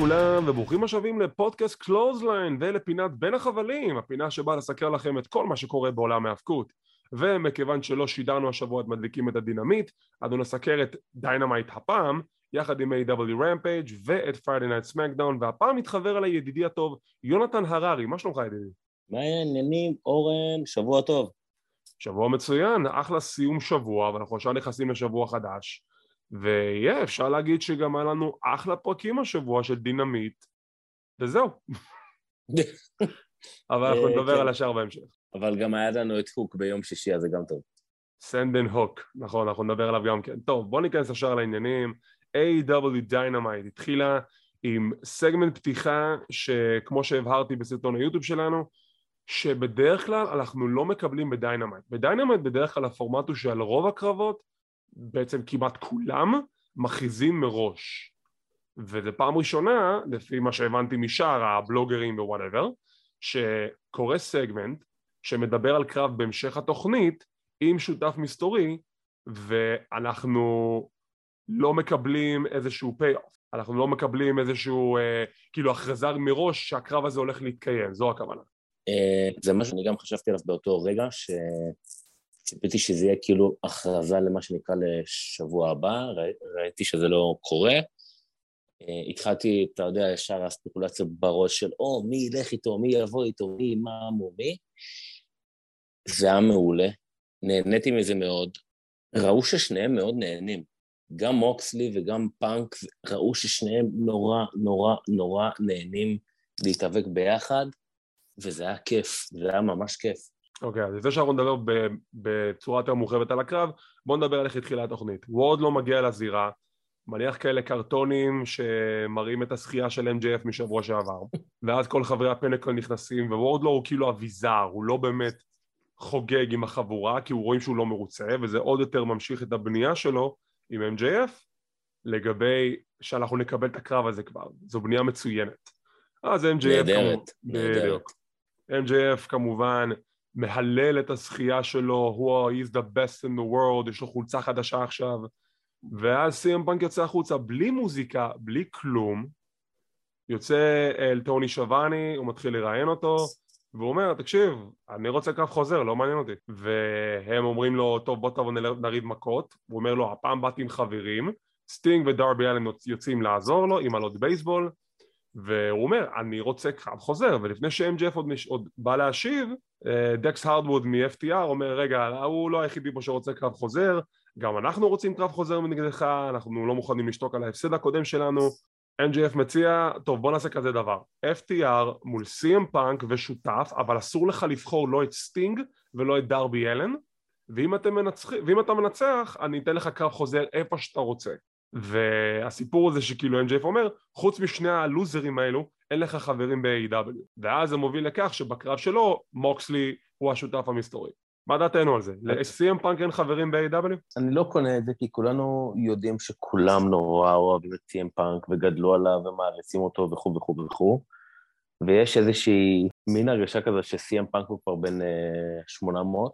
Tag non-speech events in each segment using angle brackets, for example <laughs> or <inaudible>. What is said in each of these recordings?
לכולם וברוכים השבים לפודקאסט קלוזליין ולפינת בין החבלים, הפינה שבאה לסקר לכם את כל מה שקורה בעולם ההאבקות. ומכיוון שלא שידרנו השבוע את מדליקים את הדינמיט, אנו נסקר את דיינמייט הפעם, יחד עם AEW Rampage ואת Friday Night SmackDown, והפעם מתחבר אליי ידידי הטוב, יונתן הררי, מה שלומך ידידי? מה העניינים, אורן? שבוע טוב. שבוע מצוין, אחלה סיום שבוע, ואנחנו עכשיו נכנסים לשבוע חדש. ויהיה, אפשר להגיד שגם היה לנו אחלה פרקים השבוע של דינמיט, וזהו. <laughs> אבל אנחנו אה, נדבר כן. על השאר בהמשך. אבל גם היה לנו את הוק ביום שישי, אז זה גם טוב. Send Hook, נכון, אנחנו נדבר עליו גם כן. טוב, בוא ניכנס ישר לעניינים. AEW Dynamite התחילה עם סגמנט פתיחה שכמו שהבהרתי בסרטון היוטיוב שלנו, שבדרך כלל אנחנו לא מקבלים בדיינמייט. בדיינמייט בדרך כלל הפורמט הוא שעל רוב הקרבות, בעצם כמעט כולם, מכריזים מראש. וזו פעם ראשונה, לפי מה שהבנתי משאר הבלוגרים ו-whatever, שקורה סגמנט שמדבר על קרב בהמשך התוכנית עם שותף מסתורי ואנחנו לא מקבלים איזשהו payoff, אנחנו לא מקבלים איזשהו אה, כאילו הכרזה מראש שהקרב הזה הולך להתקיים, זו הכוונה. אה, זה מה שאני גם חשבתי עליו באותו רגע, שציפיתי שזה יהיה כאילו הכרזה למה שנקרא לשבוע הבא, ראי- ראיתי שזה לא קורה. אה, התחלתי, אתה יודע, ישר הספקולציה בראש של, או, מי ילך איתו, מי יבוא איתו, מי, מה, מו, מי. זה היה מעולה, נהניתי מזה מאוד. ראו ששניהם מאוד נהנים. גם מוקסלי וגם פאנק, ראו ששניהם נורא, נורא, נורא נהנים להתאבק ביחד, וזה היה כיף, זה היה ממש כיף. אוקיי, אז לפני שאנחנו נדבר בצורה יותר מורחבת על הקרב, בואו נדבר על איך התחילה התוכנית. וורד לא מגיע לזירה, מניח כאלה קרטונים שמראים את הזכייה של MJF משבוע שעבר, <laughs> ואז כל חברי הפנקל נכנסים, ווורד לא הוא כאילו אביזר, הוא לא באמת חוגג עם החבורה, כי הוא רואים שהוא לא מרוצה, וזה עוד יותר ממשיך את הבנייה שלו עם MJF, לגבי שאנחנו נקבל את הקרב הזה כבר, זו בנייה מצוינת. אז MJF נהדרת, נהדרת. MJF כמובן מהלל את הזכייה שלו, הוא he's the best in the world, יש לו חולצה חדשה עכשיו, ואז סי.אם פאנק יוצא החוצה בלי מוזיקה, בלי כלום, יוצא אל טוני שבני, הוא מתחיל לראיין אותו, והוא אומר, תקשיב, אני רוצה קרב חוזר, לא מעניין אותי. והם אומרים לו, טוב בוא תבוא נריב מכות, הוא אומר לו, הפעם באתי עם חברים, סטינג ודרבי אלן יוצאים לעזור לו עם אלות בייסבול, והוא אומר, אני רוצה קרב חוזר, ולפני ש-MJF עוד, מש- עוד בא להשיב, אה, דקס הרדווד מ-FTR אומר, רגע, הוא לא היחידי פה שרוצה קרב חוזר, גם אנחנו רוצים קרב חוזר נגדך, אנחנו לא מוכנים לשתוק על ההפסד הקודם שלנו. MJF מציע, טוב בוא נעשה כזה דבר, FTR מול CM פאנק ושותף, אבל אסור לך לבחור לא את סטינג ולא את דרבי אלן, ואם, מנצח, ואם אתה מנצח, אני אתן לך קרב חוזר איפה שאתה רוצה. והסיפור הזה שכאילו MJF אומר, חוץ משני הלוזרים האלו, אין לך חברים ב-AEW. ואז זה מוביל לכך שבקרב שלו, מוקסלי הוא השותף המסתורי. מה דעתנו על זה? ל-CM פאנק אין חברים ב-AEW? אני לא קונה את זה, כי כולנו יודעים שכולם נורא אוהבים את CM פאנק וגדלו עליו ומעריצים אותו וכו' וכו' וכו', ויש איזושהי מין הרגשה כזו ש-CM פאנק הוא כבר בן אה, 800,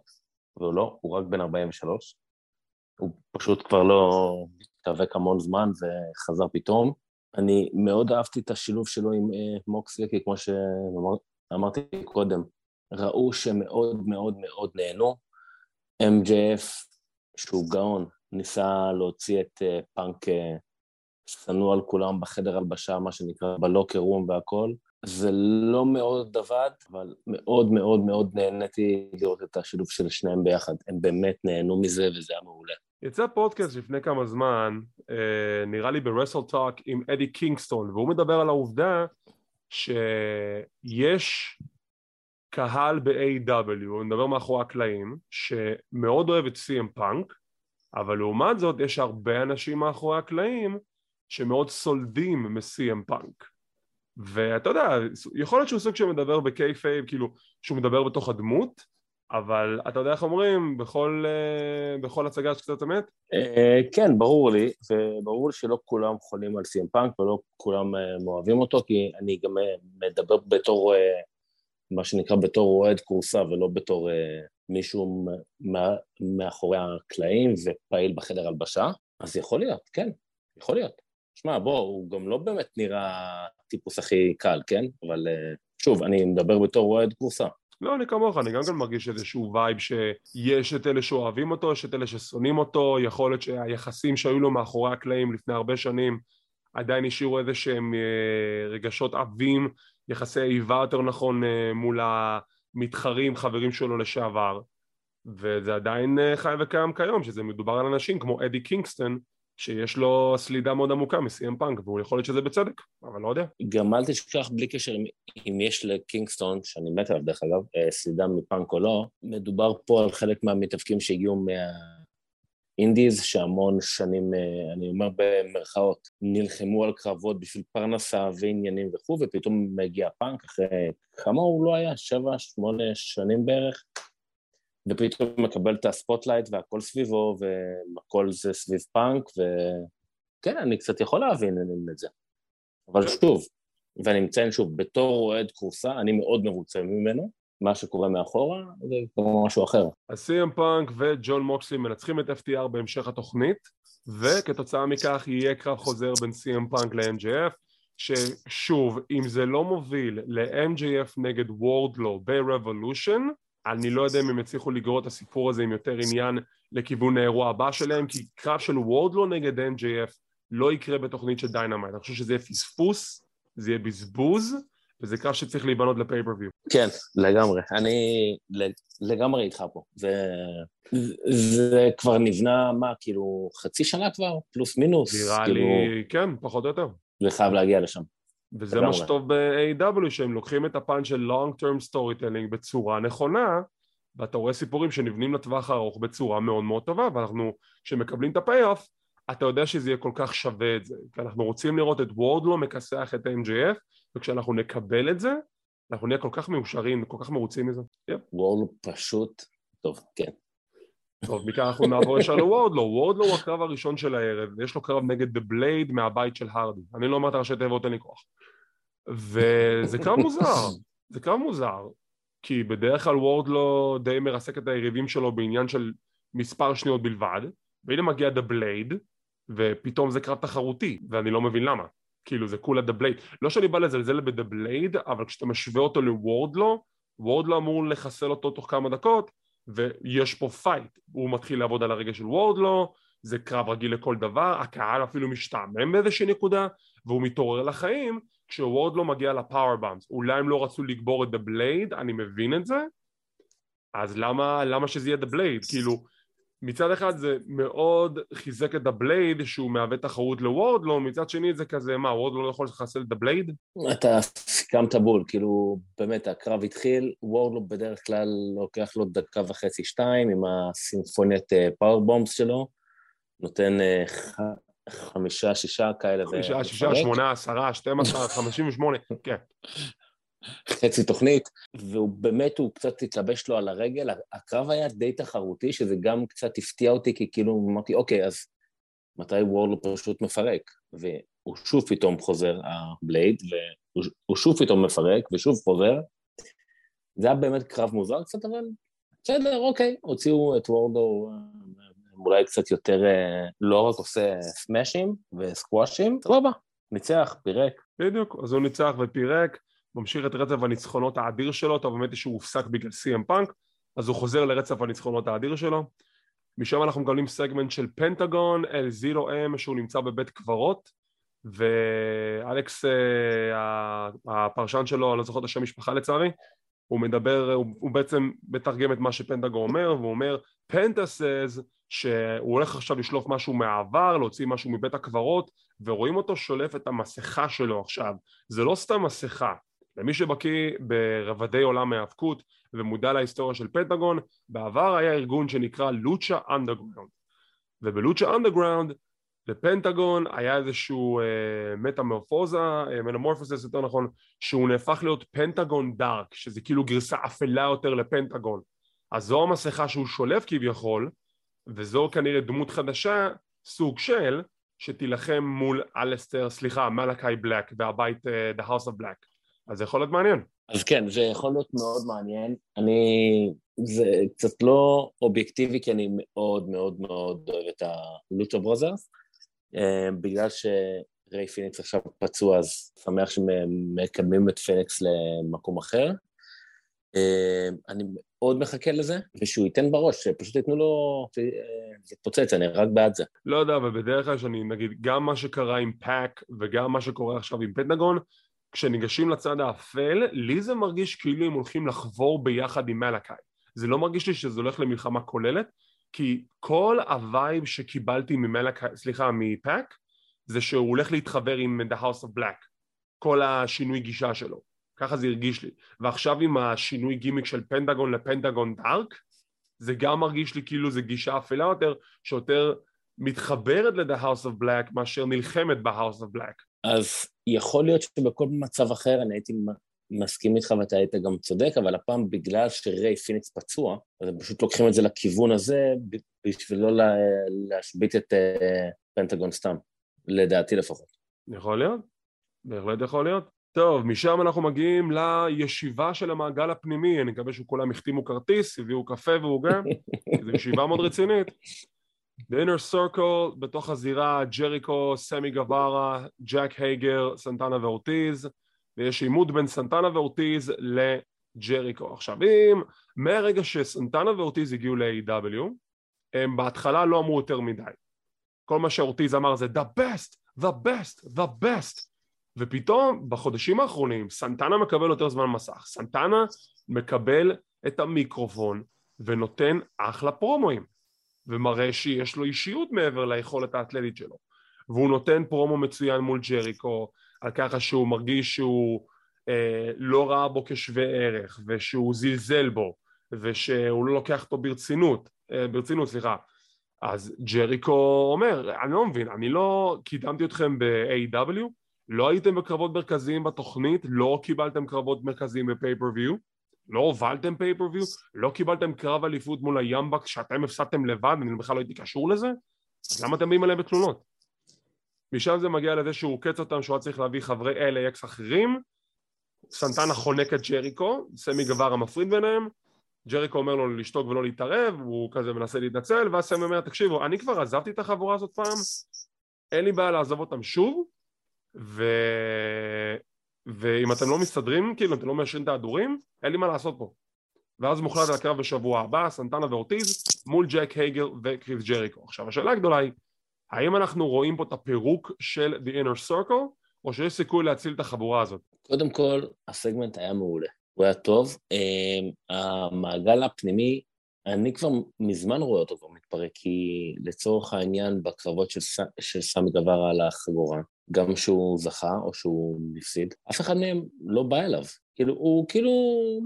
והוא לא, הוא רק בן 43. הוא פשוט כבר לא מתאבק המון זמן וחזר פתאום. אני מאוד אהבתי את השילוב שלו עם אה, מוקסלי, כי כמו שאמרתי קודם, ראו שמאוד מאוד מאוד נהנו. MJF, שהוא גאון, ניסה להוציא את אה, פאנק אה, שנוא על כולם בחדר הלבשה, מה שנקרא, בלוקר רום והכל. זה לא מאוד עבד, אבל מאוד מאוד מאוד נהניתי לראות את השילוב של שניהם ביחד. הם באמת נהנו מזה וזה היה מעולה. יצא פודקאסט לפני כמה זמן, אה, נראה לי ב-Wrestle Talk עם אדי קינגסטון, והוא מדבר על העובדה שיש קהל ב-AEW, הוא מדבר מאחורי הקלעים, שמאוד אוהב את CM פאנק, אבל לעומת זאת יש הרבה אנשים מאחורי הקלעים שמאוד סולדים מ-CM פאנק. ואתה יודע, יכול להיות שהוא סוג שמדבר ב kayfabe, כאילו שהוא מדבר בתוך הדמות, אבל אתה יודע איך אומרים, בכל, אה, בכל הצגה יש קצת אמת? אה, כן, ברור לי, וברור שלא כולם חולים על סי.אם פאנק ולא כולם אה, מאוהבים אותו, כי אני גם מדבר בתור, מה שנקרא, בתור אוהד כורסה ולא בתור מישהו מאחורי הקלעים ופעיל בחדר הלבשה, אז יכול להיות, כן, יכול להיות. שמע, בוא, הוא גם לא באמת נראה הטיפוס הכי קל, כן? אבל שוב, אני מדבר בתור אוהד כורסה. לא, אני כמוך, אני גם כן מרגיש איזשהו vibe שיש את אלה שאוהבים אותו, יש את אלה ששונאים אותו, יכול להיות שהיחסים שהיו לו מאחורי הקלעים לפני הרבה שנים עדיין השאירו איזה שהם אה, רגשות עבים, יחסי איבה יותר נכון אה, מול המתחרים, חברים שלו לשעבר, וזה עדיין חי וקיים כיום, שזה מדובר על אנשים כמו אדי קינגסטון, שיש לו סלידה מאוד עמוקה מסי.אם פאנק, והוא יכול להיות שזה בצדק, אבל לא יודע. גם אל תשכח בלי קשר אם יש לקינגסטון, שאני מת עליו דרך אגב, אה, סלידה מפאנק או לא, מדובר פה על חלק מהמתאבקים שהגיעו מה indies, שהמון שנים, אה, אני אומר במרכאות, נלחמו על קרבות בשביל פרנסה ועניינים וכו', ופתאום מגיע פאנק אחרי כמה הוא לא היה? שבע, שמונה שנים בערך? ופתאום מקבל את ה spotlight והכל סביבו, והכל זה סביב פאנק, וכן, אני קצת יכול להבין את זה. אבל שוב, ואני מציין שוב, בתור אוהד כורסה, אני מאוד מרוצה ממנו, מה שקורה מאחורה זה כמו משהו אחר. אז סי.אם פאנק וג'ון מוקסלי מנצחים את FTR בהמשך התוכנית, וכתוצאה מכך יהיה קרב חוזר בין סי.אם פאנק ל-MJF, ששוב, אם זה לא מוביל ל-MJF נגד וורדלו ב-Revolution, אני לא יודע אם הם יצליחו לגרור את הסיפור הזה עם יותר עניין לכיוון האירוע הבא שלהם, כי קרב של וורדלו נגד MJF לא יקרה בתוכנית של Dynamite. אני חושב שזה יהיה פספוס, זה יהיה בזבוז, וזה קרב שצריך להיבנות ל pay-per-view. כן, לגמרי. אני לגמרי איתך פה. זה, זה כבר נבנה, מה, כאילו, חצי שנה כבר? פלוס מינוס? נראה כאילו... לי, כן, פחות או יותר. זה חייב להגיע לשם. וזה מה שטוב ב-AW, שהם לוקחים את הפן של long term storytelling בצורה נכונה, ואתה רואה סיפורים שנבנים לטווח הארוך בצורה מאוד מאוד טובה, ואנחנו, כשמקבלים את הפי-אוף, אתה יודע שזה יהיה כל כך שווה את זה, כי אנחנו רוצים לראות את וורדלו מכסח את ה-MJF, וכשאנחנו נקבל את זה, אנחנו נהיה כל כך מאושרים, כל כך מרוצים מזה. וורדלו פשוט, טוב, כן. טוב, מכאן אנחנו נעבור ישר <laughs> לוורדלו. וורדלו הוא הקרב הראשון של הערב, ויש לו קרב נגד The Blade מהבית של הרדי. אני לא אומר את הראשי תיבות, אין לי כוח. וזה קרב מוזר, זה קרב מוזר, כי בדרך כלל וורדלו די מרסק את היריבים שלו בעניין של מספר שניות בלבד, והנה מגיע The Blade, ופתאום זה קרב תחרותי, ואני לא מבין למה. כאילו זה כולה The Blade. לא שאני בא לזלזל ב-The Blade, אבל כשאתה משווה אותו לוורדלו, וורדלו אמור לחסל אותו תוך כמה דקות, ויש פה fight, הוא מתחיל לעבוד על הרגע של וורדלו, זה קרב רגיל לכל דבר, הקהל אפילו משתעמם באיזושהי נקודה, והוא מתעורר לחיים כשוורדלו מגיע ל power bombs. אולי הם לא רצו לקבור את The Blade, אני מבין את זה, אז למה, למה שזה יהיה The Blade? כאילו, מצד אחד זה מאוד חיזק את ה Blade שהוא מהווה תחרות לוורדלו, מצד שני זה כזה, מה, וורדלו לא יכול לחסל את ה Blade? אתה סיכמת בול, כאילו, באמת, הקרב התחיל, וורדלו בדרך כלל לוקח לו דקה וחצי, שתיים, עם הסימפוניית פאורבומס שלו, נותן אה, חמישה, שישה כאלה. חמישה, שישה, שמונה, עשרה, שתים עשרה, <laughs> חמישים ושמונה, כן. חצי תוכנית, והוא באמת, הוא קצת התלבש לו על הרגל, הקרב היה די תחרותי, שזה גם קצת הפתיע אותי, כי כאילו אמרתי, אוקיי, אז מתי וורלו פשוט מפרק? והוא שוב פתאום חוזר, הבלייד, והוא שוב פתאום מפרק, ושוב חוזר. זה היה באמת קרב מוזר קצת, אבל בסדר, אוקיי, הוציאו את וורלו אולי קצת יותר, אה, לא רק עושה סמאשים וסקוואשים, סבבה, ניצח, פירק. בדיוק, אז הוא ניצח ופירק, ממשיך את רצף הניצחונות האדיר שלו, טוב באמת שהוא הופסק בגלל סי.אם פאנק, אז הוא חוזר לרצף הניצחונות האדיר שלו. משם אנחנו מקבלים סגמנט של פנטגון, אל זירו אם שהוא נמצא בבית קברות, ואלכס, אה, הפרשן שלו, אני לא זוכר את השם משפחה לצערי, הוא מדבר, הוא, הוא בעצם מתרגם את מה שפנטגון אומר, והוא אומר, פנטה says שהוא הולך עכשיו לשלוף משהו מהעבר, להוציא משהו מבית הקברות, ורואים אותו שולף את המסכה שלו עכשיו. זה לא סתם מסכה. למי שבקיא ברבדי עולם ההאבקות ומודע להיסטוריה של פנטגון, בעבר היה ארגון שנקרא Lucha Underground. וב Lucha Underground לפנטגון היה איזשהו אה, מטמורפוזה, אה, יותר נכון, שהוא נהפך להיות פנטגון Dark, שזה כאילו גרסה אפלה יותר לפנטגון. אז זו המסכה שהוא שולף כביכול, וזו כנראה דמות חדשה, סוג של, שתילחם מול אלסטר, סליחה, מלאקי בלק והבית אה, The House of Black. אז זה יכול להיות מעניין. אז כן, זה יכול להיות מאוד מעניין. אני... זה קצת לא אובייקטיבי, כי אני מאוד מאוד מאוד אוהב את ה Lucha Brothers, אה, בגלל ש... ריי פיניקס עכשיו פצוע, אז שמח שמקדמים את פיניקס למקום אחר. אה, אני מאוד מחכה לזה, ושהוא ייתן בראש, שפשוט ייתנו לו להתפוצץ, אני רק בעד זה. לא יודע, אבל בדרך כלל שאני, נגיד, גם מה שקרה עם פאק וגם מה שקורה עכשיו עם פנטגון, כשניגשים לצד האפל, לי זה מרגיש כאילו הם הולכים לחבור ביחד עם מלאקאי. זה לא מרגיש לי שזה הולך למלחמה כוללת, כי כל ה vibe שקיבלתי ממלאקאי, סליחה, מפאק, זה שהוא הולך להתחבר עם The House of Black, כל השינוי גישה שלו. ככה זה הרגיש לי. ועכשיו עם השינוי גימיק של פנטגון לפנטגון Dark, זה גם מרגיש לי כאילו זה גישה אפלה יותר, שיותר מתחברת ל-The House of Black מאשר נלחמת ב-House of Black. אז יכול להיות שבכל מצב אחר אני הייתי מסכים איתך ואתה היית גם צודק, אבל הפעם בגלל שריי פיניקס פצוע, אז הם פשוט לוקחים את זה לכיוון הזה בשביל לא להשבית את אה, פנטגון סתם, לדעתי לפחות. יכול להיות, בהחלט יכול להיות. טוב, משם אנחנו מגיעים לישיבה של המעגל הפנימי, אני מקווה שכולם החתימו כרטיס, הביאו קפה ועוגה, זו ישיבה מאוד רצינית. The Inner Circle, בתוך הזירה, ג'ריקו, סמי גווארה, ג'ק הייגר, סנטנה ואורטיז, ויש עימות בין סנטנה ואורטיז לג'ריקו. עכשיו, אם מהרגע שסנטנה ואורטיז הגיעו ל-AEW, הם בהתחלה לא אמרו יותר מדי. כל מה שאורטיז אמר זה the best, the best, the best. ופתאום בחודשים האחרונים סנטנה מקבל יותר זמן מסך, סנטנה מקבל את המיקרופון ונותן אחלה פרומואים ומראה שיש לו אישיות מעבר ליכולת האתלטית שלו. והוא נותן פרומו מצוין מול ג'ריקו על ככה שהוא מרגיש שהוא אה, לא ראה בו כשווה ערך ושהוא זלזל בו ושהוא לא לוקח אותו ברצינות, אה, ברצינות סליחה. אז ג'ריקו אומר אני לא מבין אני לא קידמתי אתכם ב-AW לא הייתם בקרבות מרכזיים בתוכנית, לא קיבלתם קרבות מרכזיים בפייפריוויו, לא הובלתם פייפריוויו, לא קיבלתם קרב אליפות מול היאמבק שאתם הפסדתם לבד, אני בכלל לא הייתי קשור לזה, אז למה אתם באים עליהם בתלונות? משם זה מגיע לזה שהוא עוקץ אותם שהוא היה צריך להביא חברי LAX אחרים, סנטנה חונק את ג'ריקו, סמי גבר המפריד ביניהם, ג'ריקו אומר לו לשתוק ולא להתערב, הוא כזה מנסה להתנצל, ואז סמי אומר תקשיבו אני כבר עזבתי את החבורה הזאת פעם, אין לי בעיה לעזוב אותם שוב, ו... ואם אתם לא מסתדרים, כאילו אתם לא מאשרים את ההדורים, אין לי מה לעשות פה. ואז מוחלט על הקרב בשבוע הבא, סנטנה ואורטיז מול ג'ק הייגר וקריס ג'ריקו. עכשיו השאלה הגדולה היא, האם אנחנו רואים פה את הפירוק של The Inner Circle, או שיש סיכוי להציל את החבורה הזאת? קודם כל, הסגמנט היה מעולה. הוא היה טוב. אמ, המעגל הפנימי, אני כבר מזמן רואה אותו כבר מתפרק, כי לצורך העניין בקרבות של, של סמי גווארה על החגורה, גם שהוא זכה או שהוא הפסיד, אף אחד מהם לא בא אליו. כאילו, הוא כאילו,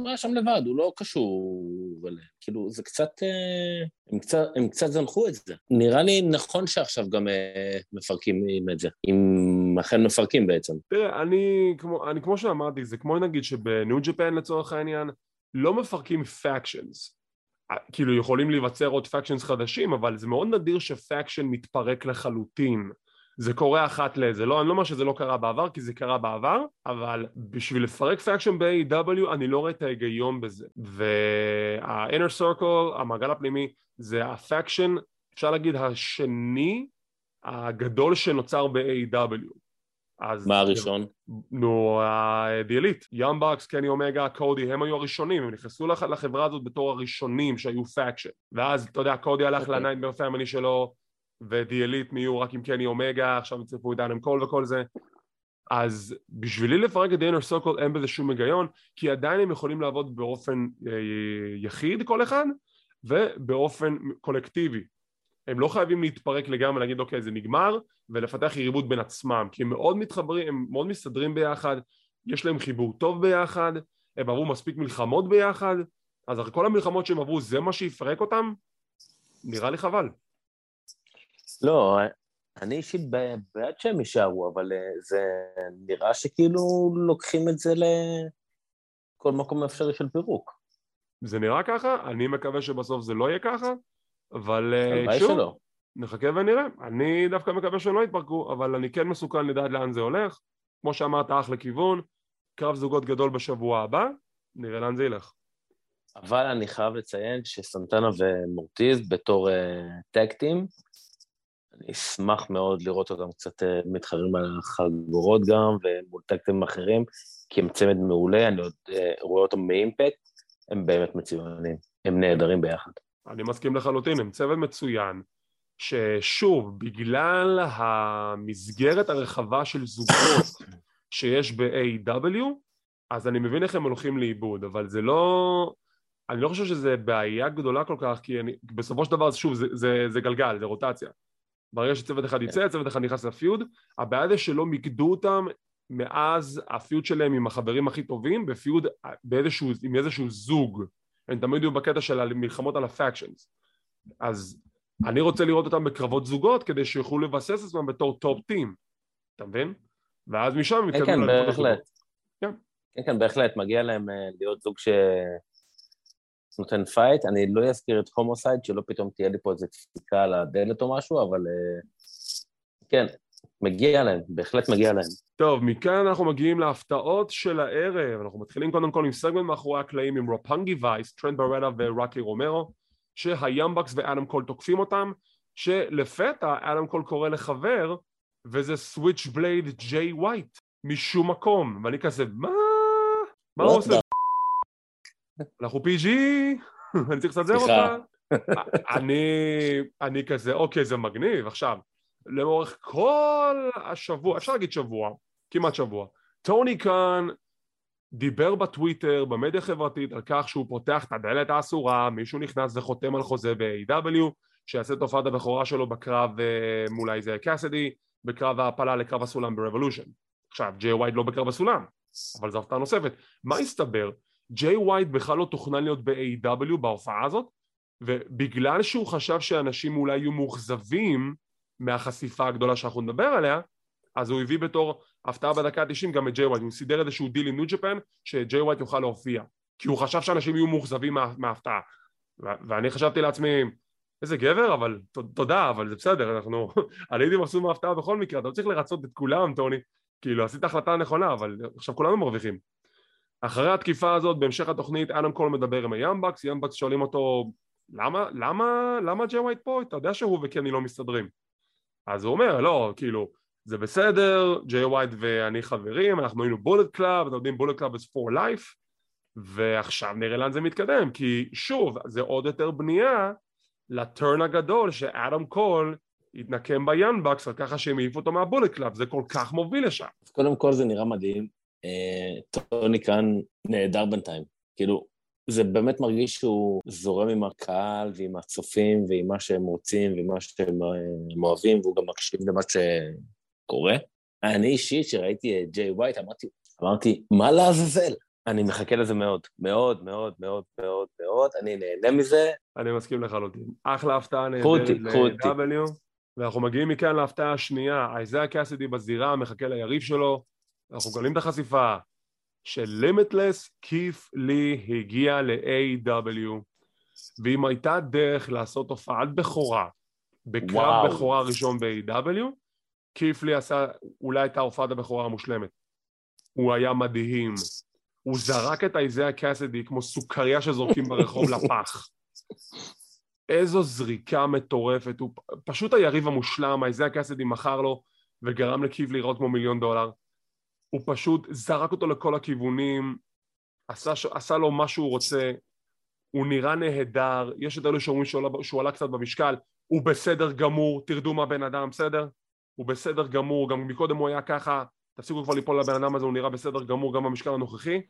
היה שם לבד, הוא לא קשור אליהם. כאילו, זה קצת, אה, הם קצת, הם קצת זנחו את זה. נראה לי נכון שעכשיו גם אה, מפרקים את זה, אם אכן מפרקים בעצם. תראה, אני כמו, אני כמו שאמרתי, זה כמו נגיד שב New Japan לצורך העניין, לא מפרקים factions. כאילו יכולים להיווצר עוד factions חדשים, אבל זה מאוד נדיר ש faction מתפרק לחלוטין. זה קורה אחת לזה, לא, אני לא אומר שזה לא קרה בעבר, כי זה קרה בעבר, אבל בשביל לפרק faction ב-AEW אני לא רואה את ההיגיון בזה. וה-inner circle, המעגל הפנימי, זה ה faction, אפשר להגיד, השני הגדול שנוצר ב-AEW. אז... מה הראשון? נו, The Elite, Young Bucks, קני אומגה, קודי, הם היו הראשונים, הם נכנסו לחברה הזאת בתור הראשונים שהיו faction. ואז, אתה יודע, קודי הלך okay. ל Nightmare Family שלו, ודיאליט נהיו רק עם קני אומגה, עכשיו יצטרפו את דאנם קול וכל זה. אז בשבילי לפרק את דיינר סוקול אין בזה שום היגיון, כי עדיין הם יכולים לעבוד באופן אה, יחיד כל אחד, ובאופן קולקטיבי. הם לא חייבים להתפרק לגמרי, להגיד אוקיי זה נגמר, ולפתח יריבות בין עצמם, כי הם מאוד מתחברים, הם מאוד מסתדרים ביחד, יש להם חיבור טוב ביחד, הם עברו מספיק מלחמות ביחד, אז אחרי כל המלחמות שהם עברו זה מה שיפרק אותם? נראה לי חבל. לא, אני אישית בעד שהם יישארו, אבל אה, זה נראה שכאילו לוקחים את זה לכל מקום אפשרי של פירוק. זה נראה ככה, אני מקווה שבסוף זה לא יהיה ככה, אבל אה, שוב, שלא. נחכה ונראה. אני דווקא מקווה שהם לא יתפרקו, אבל אני כן מסוכן לדעת לאן זה הולך. כמו שאמרת, אחלה כיוון, קרב זוגות גדול בשבוע הבא, נראה לאן זה ילך. אבל אני חייב לציין שסנטנה ומורטיז בתור uh, טקטים, אני אשמח מאוד לראות אותם קצת אה, מתחרים על החגורות גם, ומול טקטים אחרים, כי הם צמד מעולה, אני עוד אה, רואה אותם מאימפקט, הם באמת מצוינים, הם נהדרים ביחד. אני מסכים לחלוטין, הם צוות מצוין, ששוב, בגלל המסגרת הרחבה של זוגות <coughs> שיש ב-AEW, אז אני מבין איך הם הולכים לאיבוד, אבל זה לא... אני לא חושב שזה בעיה גדולה כל כך, כי אני, בסופו של דבר, שוב, זה, זה, זה גלגל, זה רוטציה. ברגע שצוות אחד יצא, צוות אחד נכנס ל feud, הבעיה זה שלא מיקדו אותם מאז ה feud שלהם עם החברים הכי טובים, ב feud באיזשהו, עם איזשהו זוג. הם תמיד יהיו בקטע של המלחמות על ה factions. אז אני רוצה לראות אותם בקרבות זוגות כדי שיוכלו לבסס עצמם בתור top team, אתה מבין? ואז משם הם יתקדמו כן, כן, בהחלט. כן. כן, כן, בהחלט, מגיע להם אה, להיות זוג שנותן פייט. אני לא אזכיר את הומוסייד, שלא פתאום תהיה לי פה איזה דפיקה על הדלת או משהו, אבל אה, כן, מגיע להם, בהחלט מגיע להם. טוב, מכאן אנחנו מגיעים להפתעות של הערב. אנחנו מתחילים קודם כל עם סגמנט מאחורי הקלעים עם רופונגי וייס, טרנט ברטה ורוקי רומרו, שהיאנג באקס ואדם קול תוקפים אותם, שלפתע אדם קול קורא לחבר, וזה סוויץ' בלייד ג'יי ווייט, משום מקום. ואני כזה, מה? מה הוא עושה? אנחנו PG, <laughs> אני צריך לסדר אותה. <laughs> אני, אני כזה, אוקיי, זה מגניב. עכשיו, לאורך כל השבוע, אפשר להגיד שבוע, כמעט שבוע, טוני קאן דיבר בטוויטר, במדיה החברתית, על כך שהוא פותח את הדלת האסורה, מישהו נכנס וחותם על חוזה ב-AEW, שיעשה את הופעת הבכורה שלו בקרב אה, מול אייזיה קאסידי, בקרב ההעפלה לקרב הסולם ברבולושן. עכשיו, ג'יי ווייט לא בקרב הסולם, אבל זו הפתעה נוספת. מה הסתבר? ג'יי ווייט בכלל לא תוכנן להיות ב-AEW בהופעה הזאת, ובגלל שהוא חשב שאנשים אולי יהיו מאוכזבים מהחשיפה הגדולה שאנחנו נדבר עליה, אז הוא הביא בתור הפתעה בדקה ה-90 גם את ג'יי ווייט, הוא סידר איזשהו דיל עם ניו ג'פן שג'יי ווייט יוכל להופיע, כי הוא חשב שאנשים יהיו מאוכזבים מה, מההפתעה. ואני חשבתי לעצמי, איזה גבר, אבל תודה, אבל זה בסדר, אנחנו... <laughs> עליתי מבסוט מההפתעה בכל מקרה, אתה לא צריך לרצות את כולם, טוני, כאילו עשית החלטה נכונה, אבל עכשיו כולנו מרוויחים. אחרי התקיפה הזאת, בהמשך התוכנית, אדם קול מדבר עם היאנג באקס, יאנג באקס שואלים אותו, למה, למה, למה ג'יי ווייט פה? אתה יודע שהוא וקני לא מסתדרים. אז הוא אומר, לא, כאילו, זה בסדר, ג'יי ווייט ואני חברים, אנחנו היינו בולט קלאב, אתם יודעים בולט קלאב is for life, ועכשיו נראה לאן זה מתקדם, כי שוב, זה עוד יותר בנייה ל turn הגדול שאדם קול יתנקם ביאנג באקס על ככה שהם העיפו אותו מהבולט קלאב, זה כל כך מוביל לשם. קודם כל זה נראה מדהים, אה, טוני קאן נהדר בינתיים, כאילו, זה באמת מרגיש שהוא זורם עם הקהל ועם הצופים ועם מה שהם רוצים ומה שהם אה, אוהבים, והוא גם מקשיב למה שקורה. אני אישית, שראיתי את ג'יי ווייט, אמרתי, אמרתי, מה לעזאזל? אני מחכה לזה מאוד, מאוד, מאוד, מאוד, מאוד, מאוד, אני נהנה מזה. אני מסכים לחלוטין. אחלה הפתעה נהדרת ל-W, ואנחנו מגיעים מכאן להפתעה השנייה, אייזאה קאסידי בזירה, מחכה ליריב שלו, אנחנו גולים את החשיפה, שלימיטלס כיף לי הגיע ל-AW ואם הייתה דרך לעשות הופעת בכורה בקרב בכורה ראשון ב-AW כיף לי עשה אולי את ההופעת הבכורה המושלמת. הוא היה מדהים. הוא זרק את אייזאה קאסדי כמו סוכריה שזורקים ברחוב <laughs> לפח. איזו זריקה מטורפת. הוא פשוט היריב המושלם. אייזאה קאסדי מכר לו וגרם לקיב לראות כמו מיליון דולר הוא פשוט זרק אותו לכל הכיוונים, עשה, עשה לו מה שהוא רוצה, הוא נראה נהדר, יש את אלו שאומרים שהוא, עלה קצת במשקל, הוא בסדר גמור, תרדו מהבן אדם, בסדר? הוא בסדר גמור, גם מקודם הוא היה ככה, תפסיקו כבר ליפול לבן אדם הזה, הוא נראה בסדר גמור גם במשקל הנוכחי,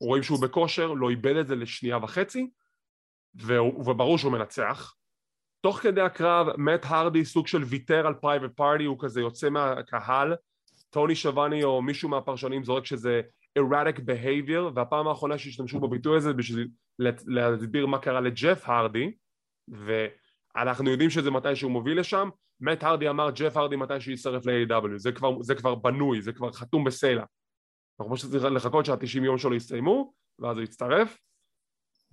רואים שהוא בכושר, לא איבד את זה לשנייה וחצי, וברור שהוא מנצח. תוך כדי הקרב, מאט הרדי סוג של ויתר על פרייבט פארטי, הוא כזה יוצא מהקהל, טוני שיאבוני או מישהו מהפרשנים זורק שזה erratic behavior והפעם האחרונה שהשתמשו בביטוי הזה בשביל להסביר מה קרה לג'ף הרדי ואנחנו יודעים שזה מתי שהוא מוביל לשם מאט הרדי אמר ג'ף הרדי מתי שיצטרף ל-AEW זה, זה כבר בנוי, זה כבר חתום בסלע. אנחנו פשוט צריכים לחכות שהתשעים יום שלו יסתיימו ואז הוא יצטרף.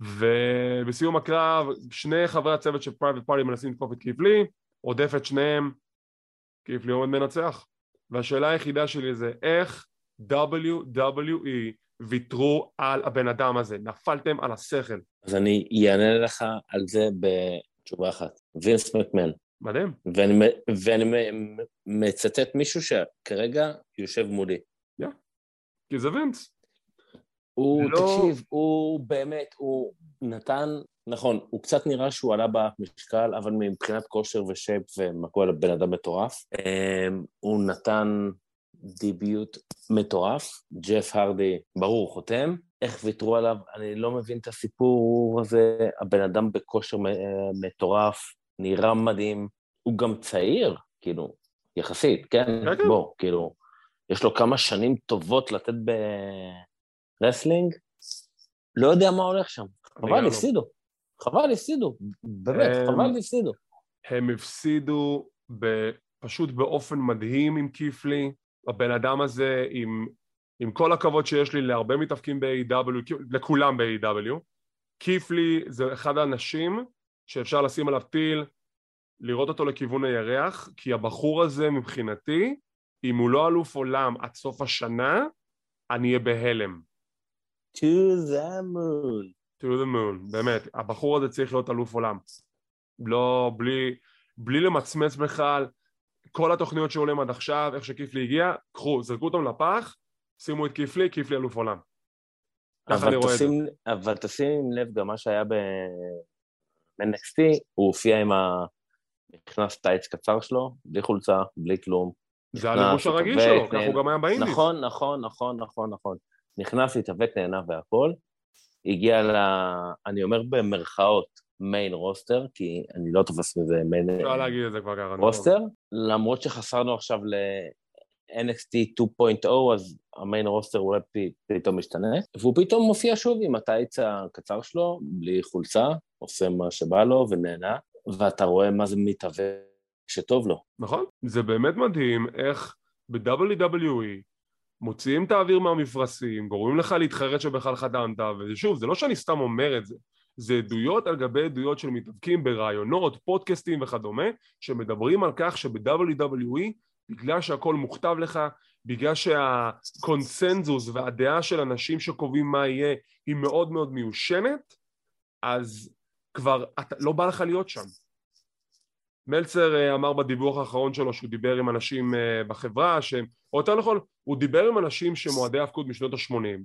ובסיום הקרב שני חברי הצוות של פרייבט פארטי מנסים לתקוף את קית' לי עודף את שניהם קיפלי עומד מנצח והשאלה היחידה שלי זה איך WWE ויתרו על הבן אדם הזה, נפלתם על השכל. אז אני אענה לך על זה בתשובה אחת, וינס מקמן. מדהים. ואני, ואני מצטט מישהו שכרגע יושב מולי. כי זה וינס. הוא, לא- תקשיב, הוא באמת, הוא נתן, נכון, הוא קצת נראה שהוא עלה במשקל, אבל מבחינת כושר ושייפ ומקום בן אדם מטורף. אמ, הוא נתן debut מטורף. ג'ף הרדי, ברור, חותם. איך ויתרו עליו, אני לא מבין את הסיפור הזה. הבן אדם בכושר מטורף, נראה מדהים. הוא גם צעיר, כאילו, יחסית, כן? כן, כן. בוא, כאילו, יש לו כמה שנים טובות לתת ב wrestling. לא יודע מה הולך שם. חבל. הפסידו. חבל, הפסידו. באמת, אמ, חבל, הפסידו. הם הפסידו פשוט באופן מדהים עם קיפלי. הבן אדם הזה, עם, עם כל הכבוד שיש לי להרבה מתאפקים ב-AW, לכולם ב-AW, קיפלי זה אחד האנשים שאפשר לשים עליו טיל, לראות אותו לכיוון הירח, כי הבחור הזה מבחינתי, אם הוא לא אלוף עולם עד סוף השנה, אני אהיה בהלם. To the moon. to the moon, באמת, הבחור הזה צריך להיות אלוף עולם. לא, בלי, בלי למצמץ בכלל, כל התוכניות שהוא עולם עד עכשיו, איך שכיפלי הגיע, קחו, זרקו אותם לפח, שימו את כיפלי, כיפלי אלוף עולם. ככה אני אבל רואה את זה. תשים, אבל תשים לב גם מה שהיה ב-NXT, הוא הופיע עם ה... נכנס טייץ קצר שלו, בלי חולצה, בלי כלום. זה הלבוש הרגיל שלו, ככה. הוא גם היה באינדיס. נכון, נכון, נכון, נכון, נכון. נכנס, התאבק, נהנה והכל. הגיע ל... אני אומר במרכאות, מיין רוסטר, כי אני לא תופס מזה מיין אפשר להגיד את זה כבר ככה. נכון. רוסטר, למרות שחסרנו עכשיו ל-NXT 2.0, אז המיין רוסטר אולי פ- פתאום משתנה, והוא פתאום מופיע שוב עם הטייץ הקצר שלו, בלי חולצה, עושה מה שבא לו ונהנה, ואתה רואה מה זה מתהווה שטוב לו. נכון, זה באמת מדהים איך ב-WWE מוציאים את האוויר מהמפרשים, גורמים לך להתחרט שבכלל חתמת, ושוב, זה לא שאני סתם אומר את זה, זה עדויות על גבי עדויות של מתאבקים בראיונות, פודקאסטים וכדומה, שמדברים על כך שב-WWE, בגלל שהכל מוכתב לך, בגלל שהקונסנזוס והדעה של אנשים שקובעים מה יהיה היא מאוד מאוד מיושנת, אז כבר אתה, לא בא לך להיות שם. מלצר אה, אמר בדיווח האחרון שלו שהוא דיבר עם אנשים אה, בחברה שהם, או יותר נכון, הוא דיבר עם אנשים שהם אוהדי האבקות משנות ה-80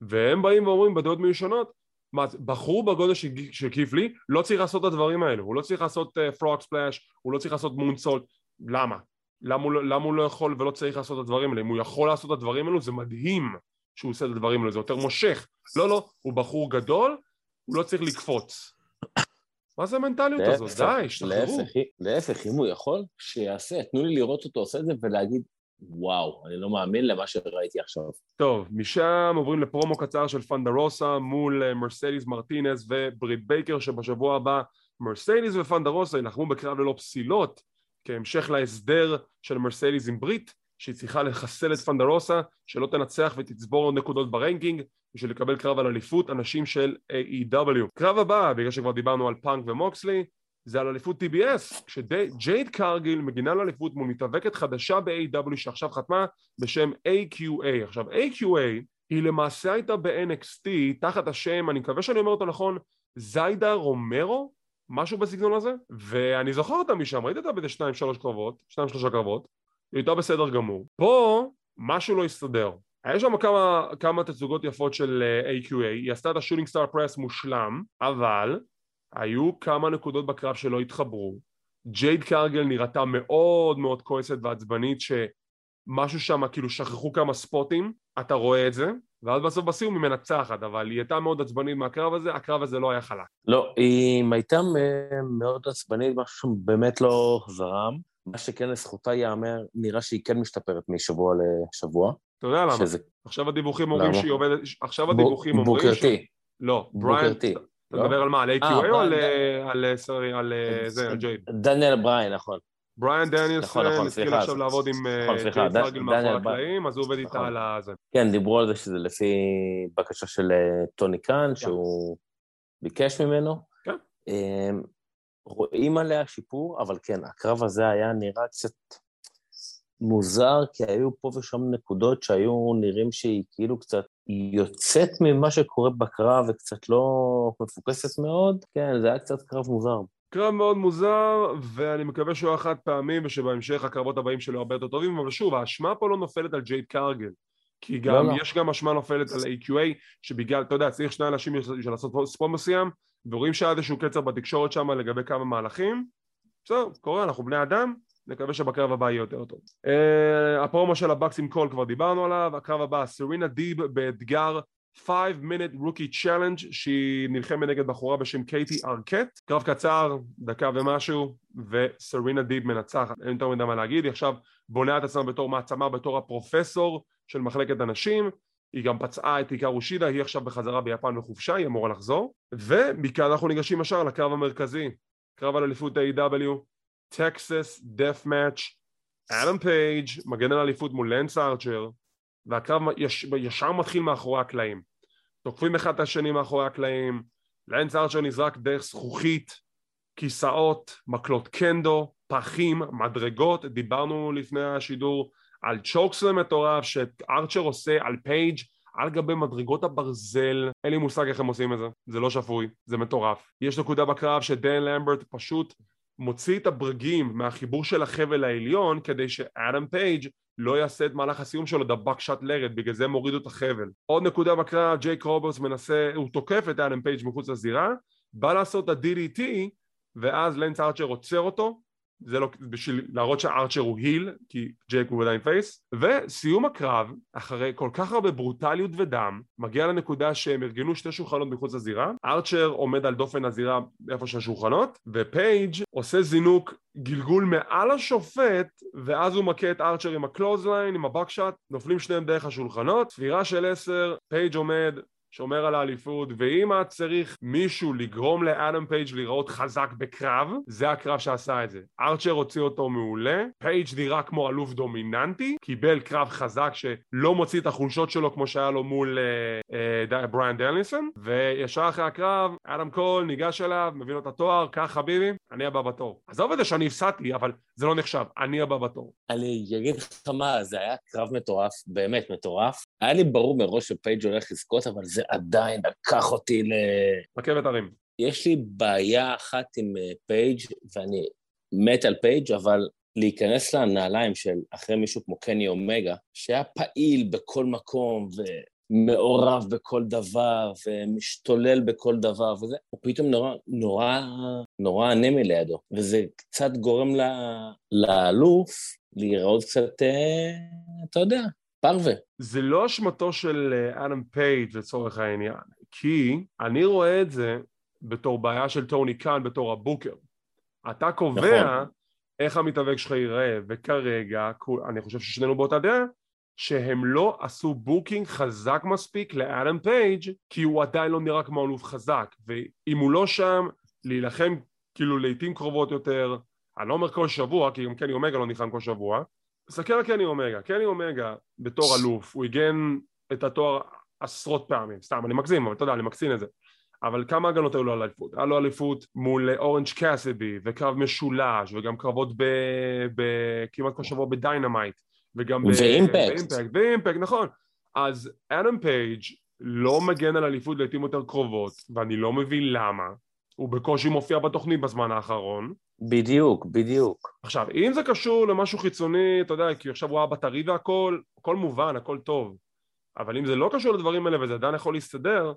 והם באים ואומרים בדעות מיושנות מה, בחור בגודל של, של קיפלי לא צריך לעשות את הדברים האלה, הוא לא צריך לעשות פרוק uh, ספלאש, הוא לא צריך לעשות מונסולט, למה? למה הוא, לא- למה הוא לא יכול ולא צריך לעשות את הדברים האלה? אם הוא יכול לעשות את הדברים האלו זה מדהים שהוא עושה את הדברים האלו, זה יותר מושך לא לא, הוא בחור גדול, הוא לא צריך לקפוץ מה זה המנטליות הזאת? די, השתחררו להפך, להפך, אם הוא יכול, שיעשה, תנו לי לראות אותו עושה את זה ולהגיד, וואו, אני לא מאמין למה שראיתי עכשיו. טוב, משם עוברים לפרומו קצר של פנדה רוסה מול אה, מרסדיס מרטינס וברית בייקר שבשבוע הבא מרסדיס ופנדה רוסה יילחמו בקרב ללא פסילות כהמשך להסדר של מרסדיס עם ברית שהיא צריכה לחסל את פנדה רוסה שלא תנצח ותצבור עוד נקודות ב ranking בשביל לקבל קרב על אליפות הנשים של AEW. קרב הבא, בגלל שכבר דיברנו על פאנק ומוקסלי זה על אליפות TBS, כשג'ייד קרגיל מגינה על אליפות מול מתאבקת חדשה ב-AEW שעכשיו חתמה בשם AQA. עכשיו AQA היא למעשה הייתה ב-NXT תחת השם, אני מקווה שאני אומר אותו נכון, זיידה רומרו? משהו בסגנון הזה? ואני זוכר אותה משם, ראיתי אותה באיזה שניים שלוש קרבות, שניים שלושה קרבות, היא הייתה בסדר גמור. פה משהו לא הסתדר. היה שם כמה, כמה תצוגות יפות של אה, AQA, היא עשתה את השוטינג סטאר פרס מושלם, אבל היו כמה נקודות בקרב שלא התחברו. ג'ייד קרגל נראתה מאוד מאוד כועסת ועצבנית שמשהו שם, כאילו שכחו כמה ספוטים, אתה רואה את זה, ואז בסוף בסיום היא מנצחת, אבל היא הייתה מאוד עצבנית מהקרב הזה, הקרב הזה לא היה חלק. לא, היא הייתה מאוד עצבנית, משהו שבאמת לא זרם. מה שכן לזכותה ייאמר, נראה שהיא כן משתפרת משבוע לשבוע. אתה יודע למה? שזה עכשיו הדיווחים אומרים למה? שהיא עובדת, עכשיו הדיווחים אומרים ש... בוקרתי. לא, בריאן, בוקרתי. אתה לא? מדבר על מה, על AQA אה, או על. אה, על, אה, סורי, על זה, על ג'ייד? דניאל בריין, נכון. בריאן דניאלסון נכון, נכון, התחיל עכשיו לעבוד עם נכון, ג'ייד דניאל מאחורי הקלעים, אז הוא עובד איתה נכון. על הזה. כן, דיברו על זה שזה לפי בקשה של טוני קאן, שהוא ביקש ממנו. כן. רואים עליה שיפור, אבל כן, הקרב הזה היה נראה קצת מוזר, כי היו פה ושם נקודות שהיו נראים שהיא כאילו קצת יוצאת ממה שקורה בקרב וקצת לא מפוקסת מאוד. כן, זה היה קצת קרב מוזר. קרב מאוד מוזר, ואני מקווה שהוא היה חד פעמי ושבהמשך הקרבות הבאים שלו הרבה יותר טובים, אבל שוב, האשמה פה לא נופלת על ג'ייד קרגל. כי גם, לא, לא. יש גם אשמה נופלת על AQA, שבגלל, אתה יודע, צריך שני אנשים בשביל לעשות ספורט מסוים, ורואים שהיה איזשהו קצר בתקשורת שם לגבי כמה מהלכים, בסדר, קורה, אנחנו בני אדם, נקווה שבקרב הבא יהיה יותר טוב. Uh, הפרומו של הבקס עם קול כבר דיברנו עליו, הקרב הבא, סרינה דיב באתגר 5 minute rookie challenge שהיא נלחמת נגד בחורה בשם קייטי ארקט קרב קצר, דקה ומשהו וסרינה דיב מנצחת אין יותר מדי מה להגיד היא עכשיו בונה את עצמה בתור מעצמה בתור הפרופסור של מחלקת הנשים. היא גם פצעה את היקארו שידה היא עכשיו בחזרה ביפן בחופשה היא אמורה לחזור. ומכאן אנחנו ניגשים ישר לקרב המרכזי קרב על אליפות ה-AEW Texas death match אדם פייג' מגן על אליפות מול לנס ארצ'ר והקרב יש, ישר מתחיל מאחורי הקלעים. תוקפים אחד את השני מאחורי הקלעים לנס ארצ'ר נזרק דרך זכוכית כיסאות, מקלות קנדו, פחים, מדרגות. דיברנו לפני השידור על chokeslam מטורף שארצ'ר עושה על פייג' על גבי מדרגות הברזל, אין לי מושג איך הם עושים את זה, זה לא שפוי, זה מטורף. יש נקודה בקרב שדן למברט פשוט מוציא את הברגים מהחיבור של החבל העליון כדי שאדם פייג' לא יעשה את מהלך הסיום שלו ה-Buckshot Lariat, בגלל זה הם הורידו את החבל. עוד נקודה בקרב, ג'ייק רוברטס מנסה, הוא תוקף את אדם פייג' מחוץ לזירה, בא לעשות את ה-DDT ואז לנס ארצ'ר עוצר אותו זה לא בשביל להראות שארצ'ר הוא heel כי ג'ייק הוא עדיין face וסיום הקרב אחרי כל כך הרבה ברוטליות ודם מגיע לנקודה שהם ארגנו שתי שולחנות מחוץ לזירה ארצ'ר עומד על דופן הזירה איפה שהשולחנות ופייג' עושה זינוק גלגול מעל השופט ואז הוא מכה את ארצ'ר עם ה-clothesline עם ה-Buckshot נופלים שניהם דרך השולחנות ספירה של עשר פייג' עומד שומר על האליפות, ואם אתה צריך מישהו לגרום לאדם פייג' להיראות חזק בקרב, זה הקרב שעשה את זה. ארצ'ר הוציא אותו מעולה, פייג' נראה כמו אלוף דומיננטי, קיבל קרב חזק שלא מוציא את החולשות שלו כמו שהיה לו מול uh, uh, בריאן דניאלסון, וישר אחרי הקרב, אדם קול ניגש אליו, מביא לו את התואר, קח חביבי, אני הבא בתור. עזוב את זה שאני הפסדתי, אבל זה לא נחשב, אני הבא בתור. אני אגיד לך מה, זה היה קרב מטורף, באמת מטורף. היה לי ברור מראש שפייג' הולך לזכות, אבל זה עדיין לקח אותי ל... רכבת הרים. יש לי בעיה אחת עם אה, פייג' ואני מת על פייג', אבל להיכנס לנעליים של אחרי מישהו כמו קני אומגה, שהיה פעיל בכל מקום ומעורב בכל דבר ומשתולל בכל דבר וזה, הוא פתאום נורא, נורא, נורא אנמי לידו, וזה קצת גורם לאלוף להיראות קצת, אה, אתה יודע, פרווה. זה לא אשמתו של אה, אדם פייג' לצורך העניין, כי אני רואה את זה בתור בעיה של טוני קאן בתור ה-booker. אתה קובע נכון. איך המתאבק שלך ייראה, וכרגע, אני חושב ששנינו באותה דעה, שהם לא עשו booking חזק מספיק לאדם פייג' כי הוא עדיין לא נראה כמו אלוף חזק, ואם הוא לא שם, להילחם כאילו לעיתים קרובות יותר, אני לא אומר כל שבוע, כי גם קני אומגה לא נלחם כל שבוע, תסתכל על קני אומגה, קני אומגה בתור אלוף, הוא הגן את התואר עשרות פעמים, סתם אני מגזים, אבל אתה יודע, אני מקצין את זה. אבל כמה הגנות היו לו על אליפות? היה לו אליפות מול אורנג' קאסידי וקרב משולש וגם קרבות ב... ב... כמעט כל שבוע ב-Dynamite וגם. ב-Impact, ב-Impact, נכון. אז אדם פייג' לא מגן על אליפות לעיתים יותר קרובות ואני לא מבין למה. הוא בקושי מופיע בתוכנית בזמן האחרון בדיוק, בדיוק. עכשיו, אם זה קשור למשהו חיצוני, אתה יודע, כי עכשיו הוא היה בטרי והכל, הכל מובן, הכל טוב. אבל אם זה לא קשור לדברים האלה וזה עדיין יכול להסתדר,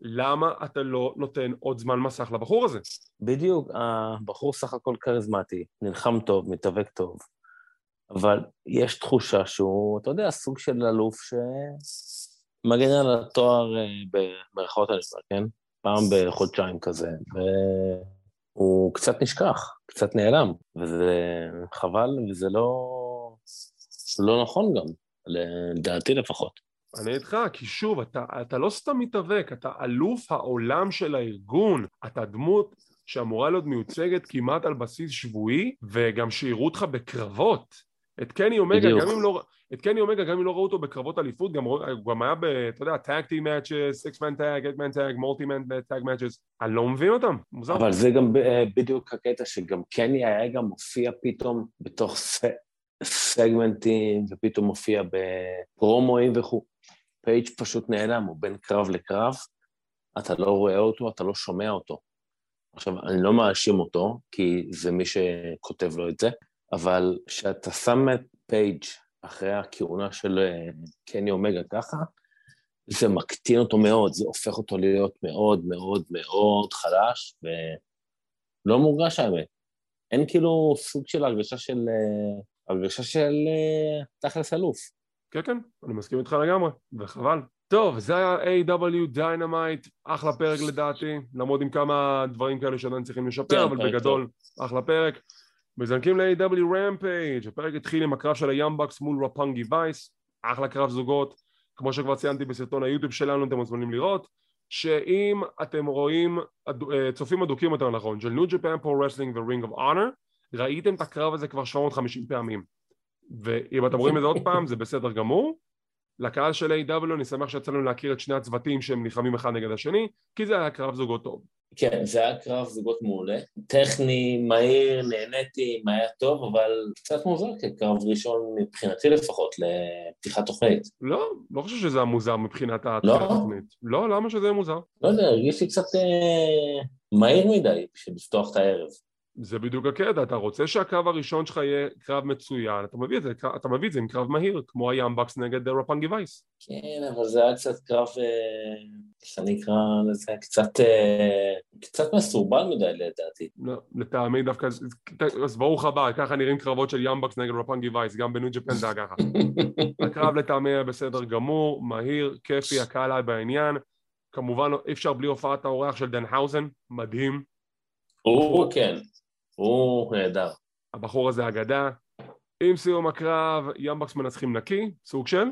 למה אתה לא נותן עוד זמן מסך לבחור הזה? בדיוק, הבחור סך הכל כריזמטי, נלחם טוב, מתאבק טוב, אבל יש תחושה שהוא, אתה יודע, סוג של אלוף שמגן על התואר אה, במרכאות הנפרד, כן? פעם בחודשיים כזה, והוא קצת נשכח, קצת נעלם, וזה חבל, וזה לא, לא נכון גם, לדעתי לפחות. אני איתך, כי שוב, אתה, אתה לא סתם מתאבק, אתה אלוף העולם של הארגון, אתה דמות שאמורה להיות מיוצגת כמעט על בסיס שבועי, וגם שיראו אותך בקרבות. את קני אומגה, גם אם לא... את קני אומגה, גם אם לא ראו אותו בקרבות אליפות, גם, גם היה ב... אתה יודע, tag team matches, six man tag, eight man tag, multi man tag matches, אני לא מבין אותם, מוזר. אבל זה גם אה, בדיוק הקטע שגם קני היה גם מופיע פתאום בתוך סגמנטים, ופתאום מופיע בפרומואים וכו'. פייג' פשוט נעלם, הוא בין קרב לקרב, אתה לא רואה אותו, אתה לא שומע אותו. עכשיו, אני לא מאשים אותו, כי זה מי שכותב לו את זה, אבל כשאתה שם את פייג' אחרי הכהונה של אה, קני אומגה ככה, זה מקטין אותו מאוד, זה הופך אותו להיות מאוד מאוד מאוד חלש, ולא מורגש האמת. אין כאילו סוג של הרגשה של... אה, הרגשה של אה, תכלס אלוף. כן, כן, אני מסכים איתך לגמרי, וחבל. טוב, זה היה A.W. Dynamite, אחלה פרק לדעתי, למרות עם כמה דברים כאלה שעדיין צריכים לשפר, כן, אבל בגדול, טוב. אחלה פרק. מזנקים ל-AEW Rampage, הפרק התחיל עם הקרב של ה-Young Bucks מול Roppongi Vice, אחלה קרב זוגות, כמו שכבר ציינתי בסרטון היוטיוב שלנו, אתם מוזמנים לראות, שאם אתם רואים, אה, צופים אדוקים יותר נכון, של New Japan Pro Wrestling ו-Ring of Honor, ראיתם את הקרב הזה כבר 750 פעמים, ואם אתם רואים את זה עוד פעם, זה בסדר גמור. לקהל של AEW אני שמח שיצא לנו להכיר את שני הצוותים שהם נלחמים אחד נגד השני, כי זה היה קרב זוגות טוב. כן, זה היה קרב זוגות מעולה. טכני, מהיר, נהניתי, היה טוב, אבל קצת מוזר כקרב ראשון מבחינתי לפחות, לפתיחת תוכנית. לא, לא חושב שזה היה מוזר מבחינת לא? התוכנית. לא, למה שזה יהיה מוזר? לא יודע, הרגיש לי קצת אה, מהיר מדי בשביל לפתוח את הערב. זה בדיוק הקטע, אתה רוצה שהקרב הראשון שלך יהיה קרב מצוין, אתה מביא את זה, אתה מביא את זה עם קרב מהיר, כמו היאמבקס נגד רפנגי וייס. כן, אבל זה היה קצת קרב, אה, איך אני אקרא לזה, קצת, אה, קצת מסורבל מדי לדעתי. לא, לטעמי דווקא, אז ברוך הבא, ככה נראים קרבות של Young Bucks נגד Roppongi Vice, גם ב-New Japan זה היה ככה. <laughs> הקרב לטעמי היה בסדר גמור, מהיר, כיפי, הקהל היה בעניין. כמובן אי אפשר בלי הופעת האורח של Danhausen, מדהים. הוא כן, הוא נהדר. הבחור הזה אגדה. עם סיום הקרב, ימבקס מנצחים נקי, סוג של,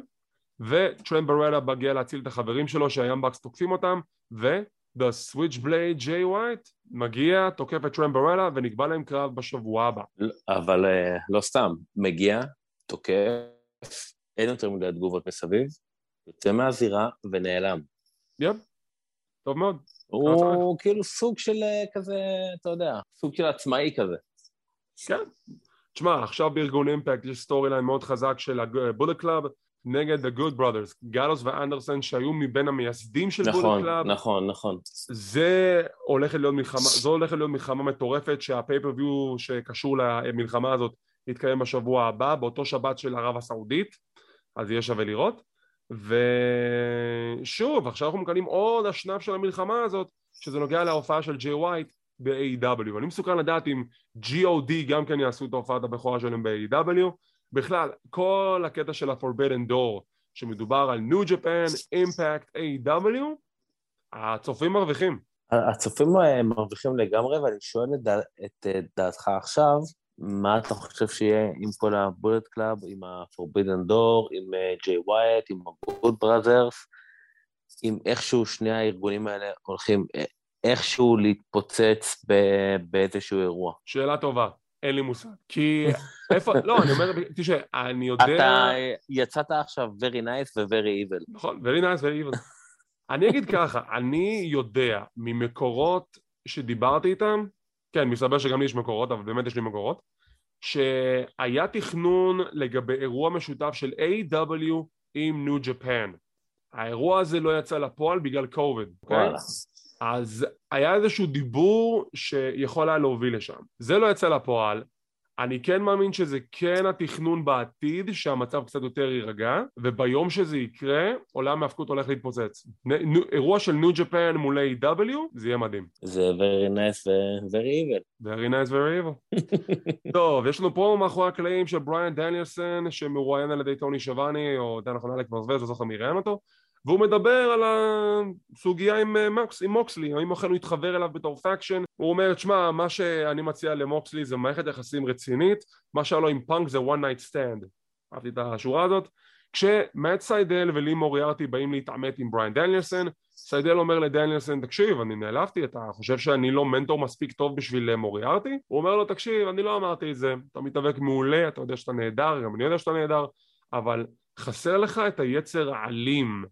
וטרמברלה מגיע להציל את החברים שלו שהימבקס תוקפים אותם, ו-The Switchblade Jay White מגיע, תוקף את טרמברלה ונקבע להם קרב בשבוע הבא. אבל uh, לא סתם, מגיע, תוקף, אין יותר מדי תגובות מסביב, יוצא מהזירה ונעלם. יפ, טוב מאוד. הוא כאילו סוג של אה, כזה, אתה יודע, סוג של עצמאי כזה. כן. תשמע, עכשיו בארגון Impact יש storyline מאוד חזק של ה-Bullet Club נגד The Good Brothers, גלוס ואנדרסן שהיו מבין המייסדים של נכון, Bullet Club. נכון, נכון. זה הולכת להיות מלחמה, זו הולכת להיות מלחמה מטורפת שה-pay-per-view שקשור למלחמה הזאת יתקיים בשבוע הבא, באותו שבת של ערב הסעודית, אז יהיה שווה לראות. ושוב, עכשיו אנחנו מקבלים עוד השנף של המלחמה הזאת, שזה נוגע להופעה של ג'יי ווייט ב-AEW. אני מסוקרן לדעת אם G.O.D גם כן יעשו את ההופעת הבכורה שלהם ב-AEW. בכלל, כל הקטע של ה-Forbidden Door, שמדובר על New Japan, Impact, AEW, הצופים מרוויחים. הצופים מרוויחים לגמרי, ואני שואל את דעתך עכשיו, מה אתה חושב שיהיה עם כל ה-Bullet Club, עם ה-Forbidden Door, עם ג'יי uh, ווייט, עם ה-Good Brothers, עם איכשהו שני הארגונים האלה הולכים אה, איכשהו להתפוצץ באיזשהו אירוע? שאלה טובה, אין לי מושג. כי <laughs> איפה, לא, אני אומר, תשמע, אני יודע... אתה יצאת עכשיו very nice ו-very evil. נכון, very nice ו-very evil. אני אגיד ככה, אני יודע ממקורות שדיברתי איתם, כן, מסתבר שגם לי יש מקורות, אבל באמת יש לי מקורות, שהיה תכנון לגבי אירוע משותף של A.W. עם ניו ג'פן. האירוע הזה לא יצא לפועל בגלל קוביד, אוקיי? אז היה איזשהו דיבור שיכול היה להוביל לשם. זה לא יצא לפועל, אני כן מאמין שזה כן התכנון בעתיד, שהמצב קצת יותר יירגע, וביום שזה יקרה, עולם ההפקות הולך להתפוצץ. נ, אירוע של ניו ג'פן מול A.W, זה יהיה מדהים. זה very nice ו-very evil. very nice very evil. <laughs> טוב, יש לנו פה מאחורי הקלעים של בריאן דניאלסון, שמרואיין על ידי טוני שבני, או נכון אלק מרזבז, לא זוכר מי ראיין אותו. והוא מדבר על הסוגיה עם, אה, מקס, עם מוקסלי, האם אכן הוא התחבר אליו בתור faction הוא אומר, תשמע, מה שאני מציע למוקסלי זה מערכת יחסים רצינית מה שהיה לו עם פאנק זה one night stand אהבתי את השורה הזאת כשמאט סיידל ולי מוריארטי באים להתעמת עם בריין דניאלסון סיידל אומר לדניאלסון, תקשיב, אני נעלבתי, אתה חושב שאני לא מנטור מספיק טוב בשביל מוריארטי? הוא אומר לו, תקשיב, אני לא אמרתי את זה, אתה מתאבק מעולה, אתה יודע שאתה נהדר, גם אני יודע שאתה נהדר, אבל חסר לך את היצר האלים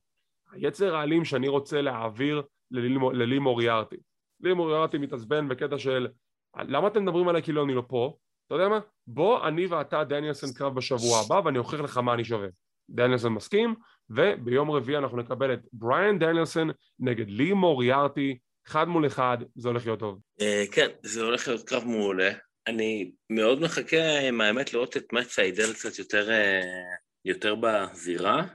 היצר האלים שאני רוצה להעביר ללי מוריארטי. לי מוריארטי מתעצבן בקטע של למה אתם מדברים עליי כאילו אני לא פה? אתה יודע מה? בוא אני ואתה דניאלסון קרב בשבוע הבא ואני אוכיח לך מה אני שווה. דניאלסון מסכים וביום רביעי אנחנו נקבל את בריאן דניאלסון נגד לי מוריארטי אחד מול אחד, זה הולך להיות טוב. Uh, כן, זה הולך להיות קרב מעולה. אני מאוד מחכה, עם האמת, לראות את מאט סיידל קצת יותר, יותר בזירה,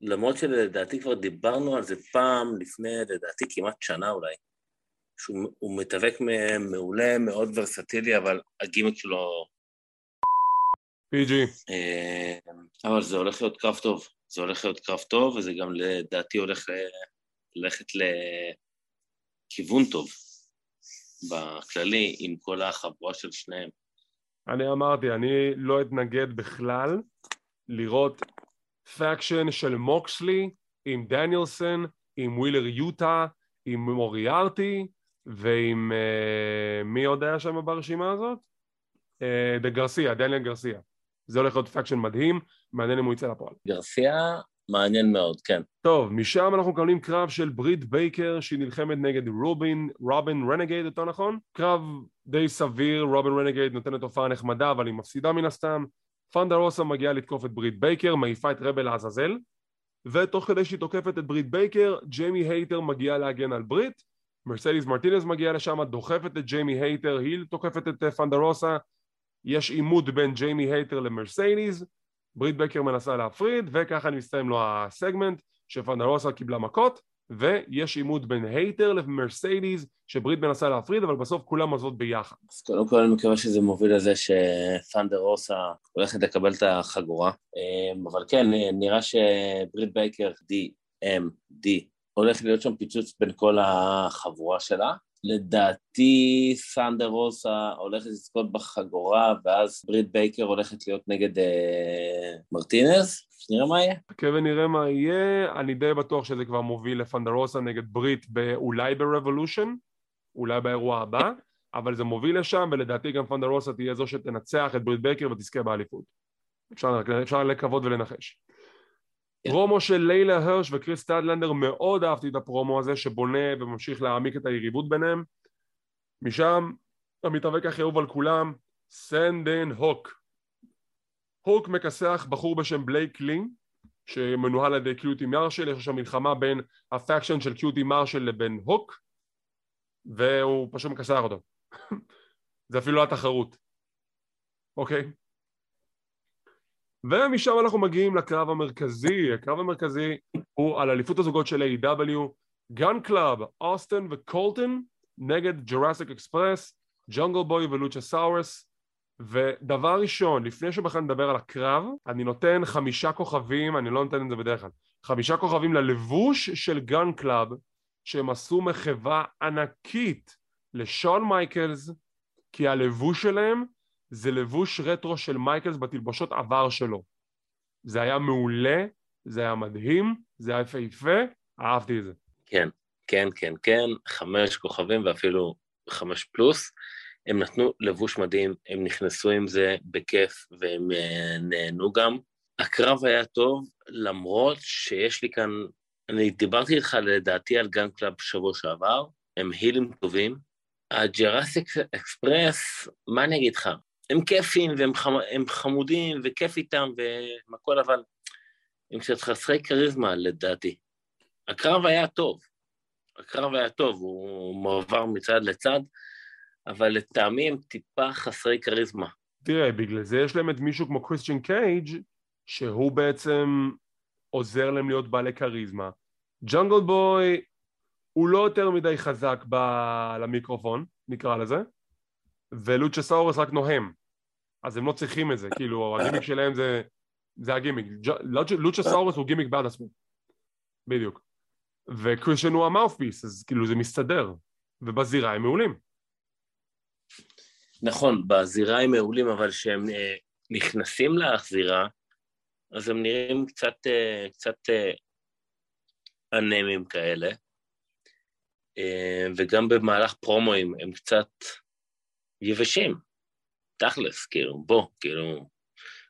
למרות שלדעתי כבר דיברנו על זה פעם לפני, לדעתי כמעט שנה אולי. שהוא מתאבק מעולה, מאוד ורסטילי, אבל הגימיק שלו... פיג'י. אבל זה הולך להיות קרב טוב. זה הולך להיות קרב טוב, וזה גם לדעתי הולך ללכת לכיוון טוב בכללי, עם כל החבורה של שניהם. אני אמרתי, אני לא אתנגד בכלל לראות faction של מוקסלי עם דניאלסון, עם ווילר יוטה, עם מוריארטי ועם uh, מי עוד היה שם ברשימה הזאת? אה, דה גרסיה, דניאל גרסיה. זה הולך להיות faction מדהים, מעניין אם הוא יצא לפועל. גרסיה מעניין מאוד, כן. טוב, משם אנחנו מקבלים קרב של ברית בייקר שהיא נלחמת נגד רובין, רובין רנגייד, יותר נכון? קרב די סביר, רובין רנגייד נותנת הופעה נחמדה אבל היא מפסידה מן הסתם. ת'אנדר רוסה מגיעה לתקוף את ברית בייקר, מעיפה את רבל לעזאזל ותוך כדי שהיא תוקפת את ברית בייקר, ג'יימי הייטר מגיעה להגן על ברית, מרסדיס מרטינס מגיעה לשם, דוחפת את ג'יימי הייטר, היא תוקפת את אה, ת'אנדר רוסה יש עימות בין ג'יימי הייטר למרסדיס ברית בייקר מנסה להפריד וככה מסתיים לו הסגמנט שת'אנדר רוסה קיבלה מכות ויש עימות בין הייטר למרסדיס שברית מנסה להפריד אבל בסוף כולם עוזבות ביחד. אז קודם כל אני מקווה שזה מוביל לזה שת'אנדר רוסה הולכת לקבל את החגורה אמ, אבל כן נראה שברית בייקר DMD הולך להיות שם פיצוץ בין כל החבורה שלה לדעתי ת'אנדר רוסה הולכת לזכות בחגורה ואז ברית בייקר הולכת להיות נגד אה, מרטינז נראה מה יהיה. חכה ונראה מה יהיה, אני די בטוח שזה כבר מוביל לת'אנדר רוסה נגד ברית אולי ב Revolution, אולי באירוע הבא, אבל זה מוביל לשם ולדעתי גם ת'אנדר רוסה תהיה זו שתנצח את ברית בייקר ותזכה באליפות. אפשר, אפשר לקוות ולנחש. כן. פרומו של לילה הרש וקריס סטטלנדר מאוד אהבתי את הפרומו הזה שבונה וממשיך להעמיק את היריבות ביניהם. משם המתאבק הכי אהוב על כולם Send הוק. הוק מכסח בחור בשם בלייק לינג שמנוהל על ידי QT מרשל, יש שם מלחמה בין ה faction של QT מרשל לבין הוק והוא פשוט מכסח אותו. <laughs> זה אפילו לא התחרות. אוקיי ומשם אנחנו מגיעים לקרב המרכזי, הקרב המרכזי הוא על אליפות הזוגות של AEW. Gunn Club, אוסטן וקולטון נגד Jurassic Express, ג'ונגל בוי ולוצ'סאורס ודבר ראשון, לפני שבכלל נדבר על הקרב, אני נותן חמישה כוכבים, אני לא נותן את זה בדרך כלל, חמישה כוכבים ללבוש של Gunn Club שהם עשו מחווה ענקית לשון מייקלס כי הלבוש שלהם זה לבוש רטרו של מייקלס בתלבושות עבר שלו. זה היה מעולה, זה היה מדהים, זה היה יפהפה, אהבתי את זה. כן, כן, כן, כן, חמש כוכבים ואפילו חמש פלוס. הם נתנו לבוש מדהים, הם נכנסו עם זה בכיף והם אה, נהנו גם. הקרב היה טוב, למרות שיש לי כאן, אני דיברתי איתך לדעתי על Gunn Club בשבוע שעבר, הם heel ים טובים. ה Jurassic Express, מה אני אגיד לך? הם כיפים והם חמ... חמודים וכיף איתם והכל, אבל הם קצת חסרי כריזמה לדעתי. הקרב היה טוב, הקרב היה טוב, הוא מועבר מצד לצד, אבל לטעמי הם טיפה חסרי כריזמה. תראה, בגלל זה יש להם את מישהו כמו קריסטיאן קייג' שהוא בעצם עוזר להם להיות בעלי כריזמה. ג'ונגל בוי הוא לא יותר מדי חזק ב- למיקרופון, נקרא לזה, ולוצ'סאורס רק נוהם. אז הם לא צריכים את זה, כאילו הגימיק שלהם זה, זה הגימיק, לוצ'סאורס הוא גימיק בעד עצמו, בדיוק, וקריסטיאן הוא ה mouthpiece, אז כאילו זה מסתדר, ובזירה הם מעולים. נכון, בזירה הם מעולים, אבל כשהם אה, נכנסים לזירה, אז הם נראים קצת, אה, קצת אה, אנמים כאלה, אה, וגם במהלך פרומואים הם קצת יבשים. תכלס, כאילו, בוא, כאילו,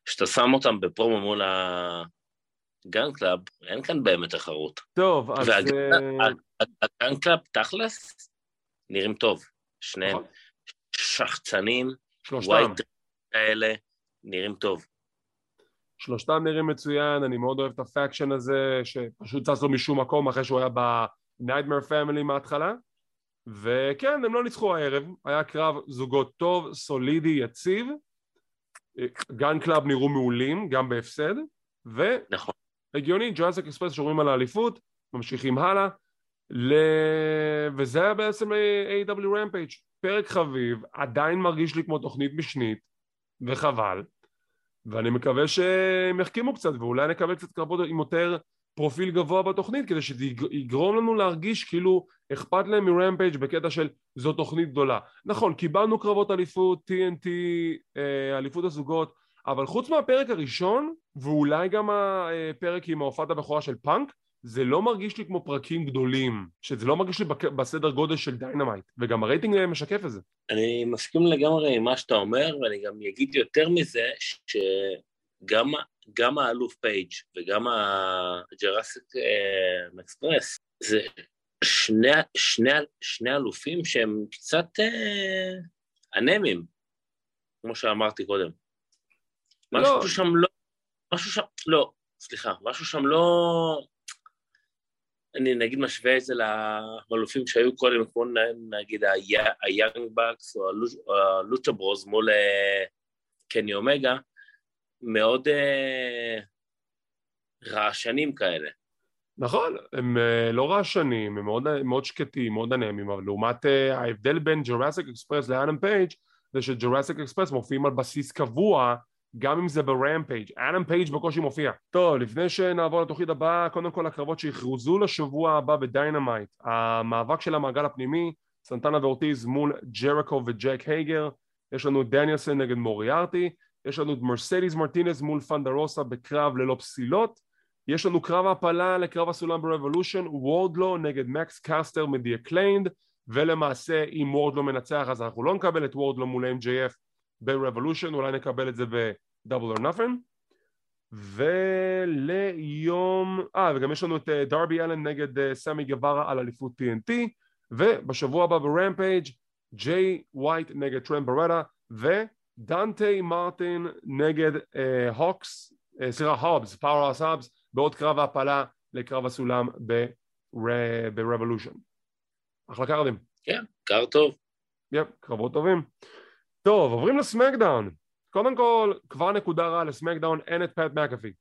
כשאתה שם אותם בפרומו מול ה Gunn Club, אין כאן באמת תחרות. טוב, אז... וה Gunn Club, תכלס, נראים טוב. שניהם נכון. שחצנים, white כאלה, נראים טוב. שלושתם נראים מצוין, אני מאוד אוהב את ה faction הזה, שפשוט צץ לו משום מקום אחרי שהוא היה ב-Nightmare Family מההתחלה. וכן, הם לא ניצחו הערב, היה קרב זוגות טוב, סולידי, יציב, Gunn Club נראו מעולים, גם בהפסד, והגיוני, נכון. Jurassic Express שומרים על האליפות, ממשיכים הלאה, ל... וזה היה בעצם AEW Rampage, פרק חביב, עדיין מרגיש לי כמו תוכנית משנית, וחבל, ואני מקווה שהם יחכימו קצת, ואולי נקבל קצת קרבות עם יותר פרופיל גבוה בתוכנית כדי שזה יגרום לנו להרגיש כאילו אכפת להם מ Rampage בקטע של זו תוכנית גדולה. נכון, קיבלנו קרבות אליפות, TNT, אה, אליפות הזוגות, אבל חוץ מהפרק הראשון, ואולי גם הפרק עם ההופעת הבכורה של פאנק, זה לא מרגיש לי כמו פרקים גדולים, שזה לא מרגיש לי בסדר גודל של Dynamite, וגם הרייטינג משקף את זה. אני מסכים לגמרי עם מה שאתה אומר, ואני גם אגיד יותר מזה, שגם גם האלוף פייג' וגם ה Jurassic Express, זה שני, שני, שני אלופים שהם קצת אה, אנמים, כמו שאמרתי קודם. לא. משהו שם לא, משהו שם, לא, סליחה, משהו שם לא, אני נגיד משווה את זה לאלופים שהיו קודם, כמו נגיד היאנג בקס או הלוצ'ה ברוז מול אה, קני אומגה, מאוד אה, רעשנים כאלה. נכון, הם uh, לא רעשנים, הם מאוד, מאוד שקטים, מאוד אנמים, אבל לעומת uh, ההבדל בין ג'ורסיק אקספרס לאדם פייג' זה שג'ורסיק אקספרס מופיעים על בסיס קבוע גם אם זה ברמפייג', אדם פייג' בקושי מופיע. טוב, לפני שנעבור לתוכנית הבאה, קודם כל הקרבות שהוכרזו לשבוע הבא בדיינמייט, המאבק של המעגל הפנימי, סנטנה ואורטיז מול ג'ריקו וג'ק הייגר, יש לנו דניאלסון נגד מוריארטי, יש לנו את מרסדיס מרטינס מול ת'אנדר רוזה בקרב ללא פסילות, יש לנו קרב העפלה לקרב הסולם ברבולושן, וורדלו נגד מקס קסטר מדי אקליימד, ולמעשה אם וורדלו מנצח אז אנחנו לא נקבל את וורדלו מול MJF ב-Revolution, אולי נקבל את זה ב-Double or Nothing. וליום... אה, וגם יש לנו את דרבי אלן נגד סמי גווארה על אליפות TNT, ובשבוע הבא ברמפייג' ג'יי ווייט נגד טרנט ברטה, ודנטי מרטין נגד הוקס, סליחה, הובס, פאוורהאוס הובס, בעוד קרב ההעפלה לקרב הסולם ב-Revolution. אחלה קרדים. כן, card טוב. yep, קרבות טובים. טוב, עוברים לסמקדאון. קודם כל, כבר נקודה רעה לסמקדאון, אין את פט מקאפי.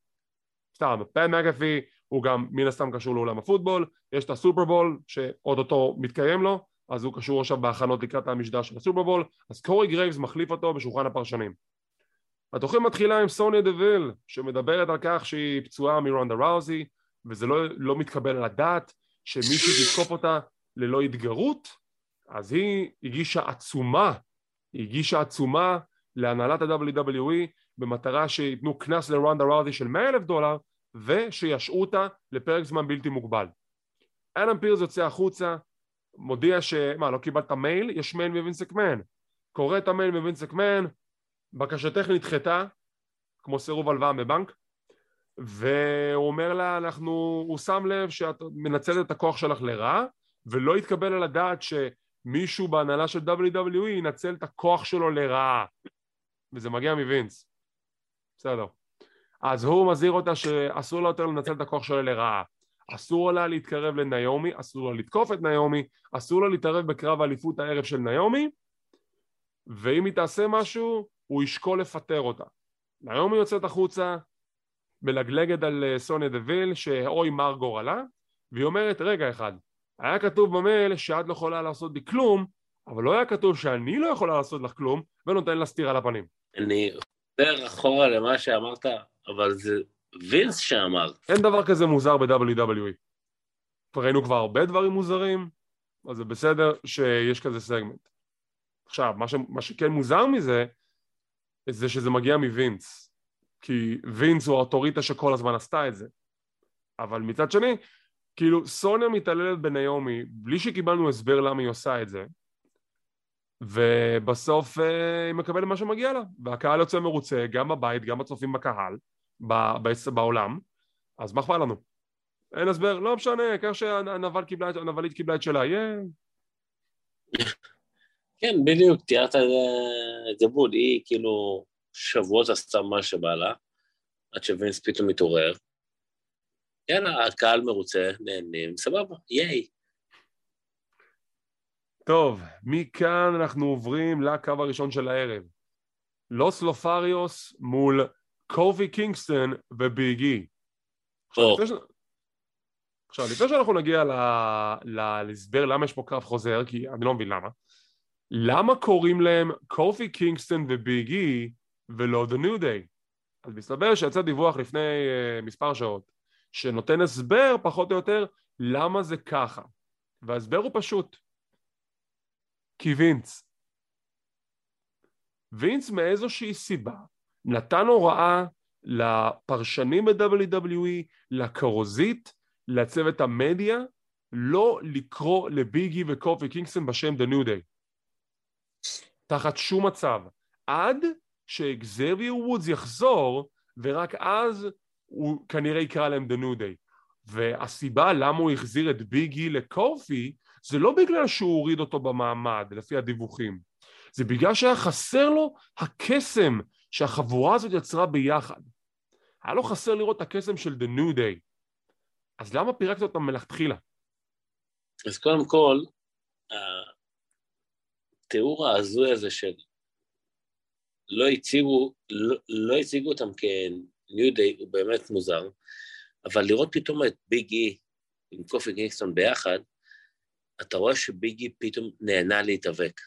סתם, פט מקאפי הוא גם מן הסתם קשור לעולם הפוטבול, יש את הסופרבול שאו-טו-טו מתקיים לו, אז הוא קשור עכשיו בהכנות לקראת המשדר של הסופרבול, אז קורי גרייבס מחליף אותו בשולחן הפרשנים. התוכנית מתחילה עם סוניה דוויל, שמדברת על כך שהיא פצועה מרונדה ראוזי, וזה לא, לא מתקבל על הדעת שמישהו יתקוף אותה ללא התגרות, אז היא הגישה עצומה היא הגישה עצומה להנהלת ה-WWE במטרה שייתנו קנס לרונדה ראוזי של 100 אלף דולר ושישהו אותה לפרק זמן בלתי מוגבל. אדם פירס יוצא החוצה, מודיע ש... מה, לא קיבלת מייל? יש מייל מווינס מקמן. קורא את המייל מווינס מקמן, בקשתך נדחתה, כמו סירוב הלוואה מבנק, והוא אומר לה, אנחנו... הוא שם לב שאת מנצלת את הכוח שלך לרעה, ולא יתקבל על הדעת ש... מישהו בהנהלה של WWE ינצל את הכוח שלו לרעה וזה מגיע מווינס בסדר אז הוא מזהיר אותה שאסור לה יותר לנצל את הכוח שלו לרעה אסור לה להתקרב לניומי, אסור לה לתקוף את ניומי, אסור לה להתערב בקרב האליפות הערב של ניומי ואם היא תעשה משהו הוא ישקול לפטר אותה ניומי יוצאת החוצה מלגלגת על אה, סוניה דוויל שאוי מר גורלה והיא אומרת רגע אחד היה כתוב במייל שאת לא יכולה לעשות לי כלום, אבל לא היה כתוב שאני לא יכולה לעשות לך כלום, ונותן לה סטירה לפנים. אני חוזר אחורה למה שאמרת, אבל זה וינס שאמר. אין דבר כזה מוזר ב-WWE. ראינו כבר הרבה דברים מוזרים, אז זה בסדר שיש כזה סגמנט. עכשיו, מה, ש... מה שכן מוזר מזה, זה שזה מגיע מווינס. כי וינס הוא האוטוריטה שכל הזמן עשתה את זה. אבל מצד שני, כאילו סוניה מתעללת בניומי בלי שקיבלנו הסבר למה היא עושה את זה ובסוף אה, היא מקבלת מה שמגיע לה והקהל יוצא מרוצה גם בבית גם הצופים בקהל בעולם אז מה אכפת לנו? אין הסבר, לא משנה, כך שהנבלית קיבלה, קיבלה את שלה, יהיה... כן, בדיוק, תיארת את זה בול, היא כאילו שבועות עשתה מה שבא לה, עד שווינס פתאום מתעורר, יאללה, הקהל מרוצה, נהנים, סבבה, ייי. טוב, מכאן אנחנו עוברים לקרב הראשון של הערב. לוס לותריוס מול קופי קינגסטון וביגי. עכשיו, לפני ש- עכשיו, לפני שאנחנו נגיע להסבר למה יש פה קרב חוזר, כי אני לא מבין למה, למה קוראים להם קופי קינגסטון וביגי ולא The New Day? אז מסתבר שיצא דיווח לפני uh, מספר שעות, שנותן הסבר פחות או יותר למה זה ככה. וההסבר הוא פשוט. כי וינץ. וינץ מאיזושהי סיבה נתן הוראה לפרשנים ב-WWE, לכרוזית, לצוות המדיה, לא לקרוא לביגי וקופי קינגסון בשם The New Day. תחת שום מצב. עד שאקזביו וודס יחזור, ורק אז הוא כנראה יקרא להם The New Day. והסיבה למה הוא החזיר את ביגי לקופי, זה לא בגלל שהוא הוריד אותו במעמד, לפי הדיווחים. זה בגלל שהיה חסר לו הקסם שהחבורה הזאת יצרה ביחד. היה לו חסר לראות את הקסם של The New Day. אז למה פירקת אותם מלכתחילה? אז קודם כל, התיאור ההזוי הזה של לא הציגו, לא, לא הציגו אותם כניו דיי הוא באמת מוזר, אבל לראות פתאום את ביג אי עם קופי קינגסטון ביחד, אתה רואה שביג אי פתאום נהנה להתאבק.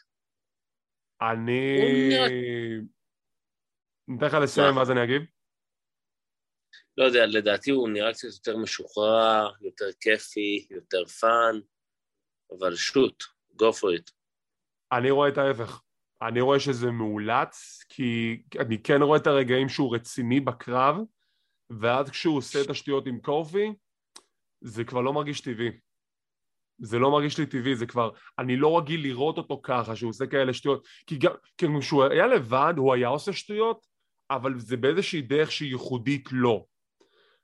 אני... נראה- ניתן לך לסיים? ואז אני אגיב. לא יודע, לדעתי הוא נראה קצת יותר משוחרר, יותר כיפי, יותר fun, אבל שוט, go for it. אני רואה את ההפך. אני רואה שזה מאולץ, כי אני כן רואה את הרגעים שהוא רציני בקרב, ואז כשהוא עושה את השטויות עם קורפי, זה כבר לא מרגיש טבעי. זה לא מרגיש לי טבעי, זה כבר... אני לא רגיל לראות אותו ככה, שהוא עושה כאלה שטויות. כי גם... כשהוא היה לבד, הוא היה עושה שטויות, אבל זה באיזושהי דרך שהיא ייחודית לו.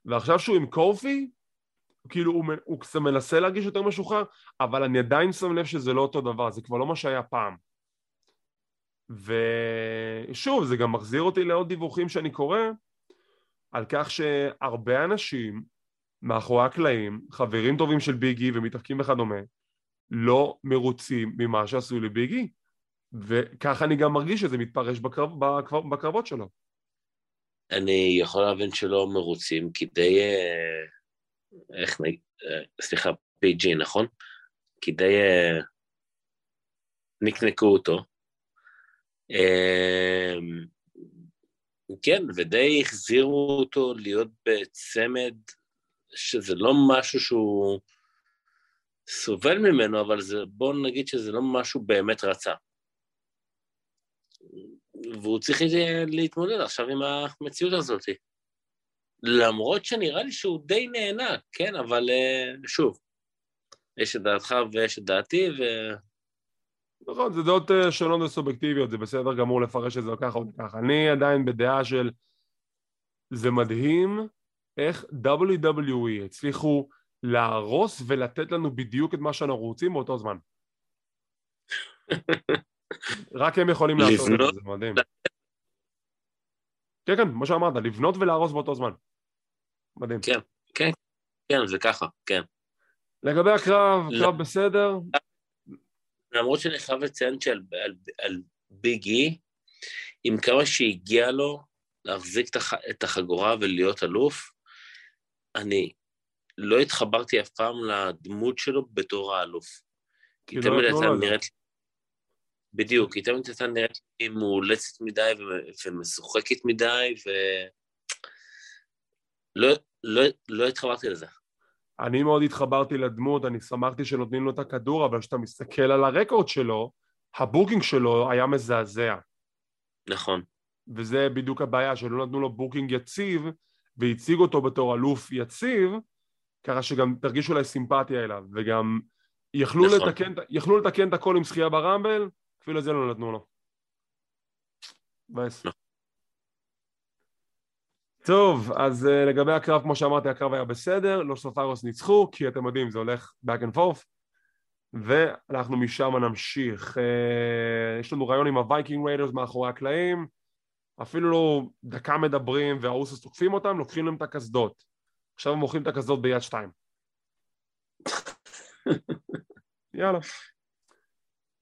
ועכשיו שהוא עם קורפי, כאילו הוא, הוא מנסה להרגיש יותר משוחרר, אבל אני עדיין שם לב שזה לא אותו דבר, זה כבר לא מה שהיה פעם. ושוב, זה גם מחזיר אותי לעוד דיווחים שאני קורא, על כך שהרבה אנשים מאחורי הקלעים, חברים טובים של ביגי ומתאפקים וכדומה, לא מרוצים ממה שעשו לביגי. וככה אני גם מרגיש שזה מתפרש בקרב, בקרב, בקרבות שלו. אני יכול להבין שלא מרוצים, כי די... אה, איך נגיד... אה, סליחה, PG, נכון? כי די אה, נקנקו אותו. אה, כן, ודי החזירו אותו להיות בצמד שזה לא משהו שהוא סובל ממנו, אבל זה, בואו נגיד שזה לא משהו באמת רצה. והוא צריך להתמודד עכשיו עם המציאות הזאת. למרות שנראה לי שהוא די נהנה, כן, אבל uh, שוב, יש את דעתך ויש את דעתי, ו... נכון, זה דעות אה, שונות וסובייקטיביות, זה בסדר גמור לפרש את זה ככה או ככה. אני עדיין בדעה של זה מדהים איך WWE הצליחו להרוס ולתת לנו בדיוק את מה שאנחנו רוצים באותו זמן. <laughs> רק הם יכולים לעשות את זה, זה מדהים. כן, כן, כמו שאמרת, לבנות ולהרוס באותו זמן. מדהים. כן. כן, זה ככה, כן. לגבי הקרב, לא. קרב בסדר, למרות שאני חייב לציין שעל על, על ביג אי, עם כמה שהגיע לו להחזיק את הח- את החגורה ולהיות אלוף, אני לא התחברתי אף פעם לדמות שלו בתור האלוף. כי לא תמיד נתנו הייתה. נראית... בדיוק, היא תמיד הייתה נראית לי מאולצת מדי ומשוחקת מדי, ו... לא, לא, לא התחברתי לזה. אני מאוד התחברתי לדמות, אני שמחתי שנותנים לו את הכדור, אבל כשאתה מסתכל על הרקורד שלו, ה booking שלו היה מזעזע. נכון. וזה בדיוק הבעיה, שלא נתנו לו booking יציב, והציג אותו בתור אלוף יציב, ככה שגם תרגישו אולי סימפתיה אליו, וגם יכלו, נכון. לתקן, יכלו לתקן את הכל עם זכייה ברמבל, אפילו את זה לא נתנו לו. מבאס. נכון. טוב, אז uh, לגבי הקרב, כמו שאמרתי, הקרב היה בסדר, לוס לותריוס ניצחו, כי אתם יודעים, זה הולך back and forth, ואנחנו משם נמשיך. Uh, יש לנו ריאיון עם הווייקינג ריידרס מאחורי הקלעים, אפילו לא דקה מדברים והאוסוס תוקפים אותם, לוקחים להם את הקסדות. עכשיו הם מוכרים את הקסדות ביד שתיים. <laughs> יאללה.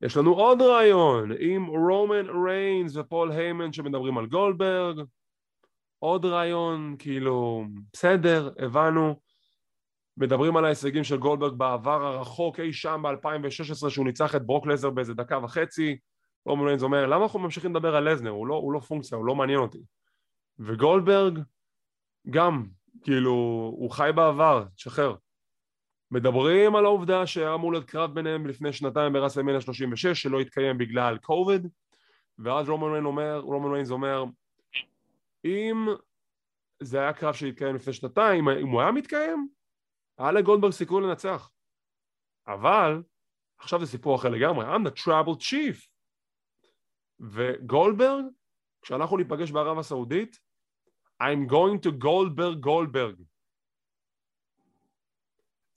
יש לנו עוד רעיון עם רומן ריינס ופול היימן שמדברים על גולדברג. עוד רעיון, כאילו, בסדר, הבנו. מדברים על ההישגים של גולדברג בעבר הרחוק אי שם ב-2016 שהוא ניצח את ברוק לזר באיזה דקה וחצי. רומן ריינס אומר למה אנחנו ממשיכים לדבר על לזנר? הוא לא, הוא לא פונקציה הוא לא מעניין אותי. וגולדברג גם כאילו הוא חי בעבר תשחרר מדברים על העובדה שהיה אמור להיות קרב ביניהם לפני שנתיים ברסלמניה 36 שלא התקיים בגלל קוביד ואז רומן ריינס אומר, רומן ריינס אומר אם זה היה קרב שהתקיים לפני שנתיים, אם הוא היה מתקיים, היה לגולדברג סיכוי לנצח. אבל עכשיו זה סיפור אחר לגמרי, I'm the trouble chief. וגולדברג, כשאנחנו ניפגש בערב הסעודית, I'm going to גולדברג גולדברג.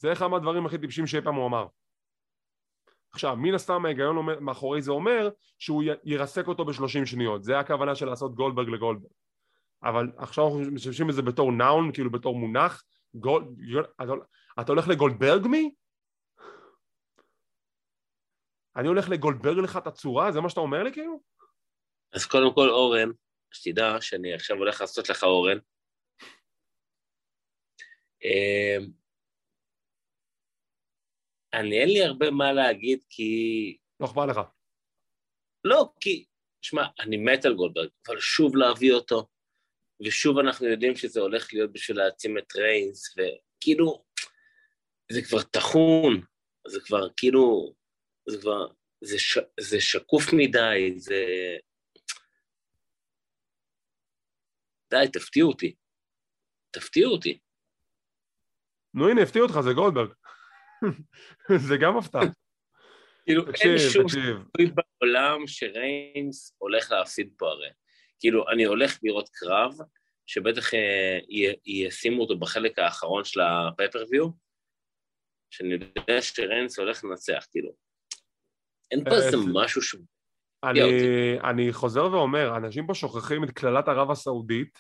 זה אחד מהדברים הכי טיפשים שאי פעם הוא אמר. עכשיו, מן הסתם ההיגיון מאחורי זה אומר שהוא ירסק אותו בשלושים שניות, זה הכוונה של לעשות גולדברג לגולדברג. אבל עכשיו אנחנו משתמשים בזה בתור נאון, כאילו בתור מונח, גול, אתה, אתה הולך לגולדברג מי? אני הולך לגולדברג לך את הצורה? זה מה שאתה אומר לי כאילו? אז קודם כל אורן, שתדע שאני עכשיו הולך לעשות לך אורן. אני אין לי הרבה מה להגיד כי... לא אכפת לך. לא, כי, שמע, אני מת על גולדברג, אבל שוב להביא אותו, ושוב אנחנו יודעים שזה הולך להיות בשביל להעצים את ריינס, וכאילו, זה כבר טחון, זה כבר כאילו, זה כבר, זה, ש, זה שקוף מדי, זה... די, תפתיעו אותי. תפתיעו אותי. נו הנה, הפתיעו אותך, זה גולדברג. <laughs> זה גם הפתעה. כאילו, אין שום סיכוי בעולם שריינס הולך להפסיד פה הרי. כאילו, אני הולך לראות קרב, שבטח אה, ישימו אותו בחלק האחרון של ה pay-per-view, שאני יודע שריינס הולך לנצח, כאילו. אין פה איזה אה, משהו ש... אני, אני חוזר ואומר, אנשים פה שוכחים את קללת ערב הסעודית,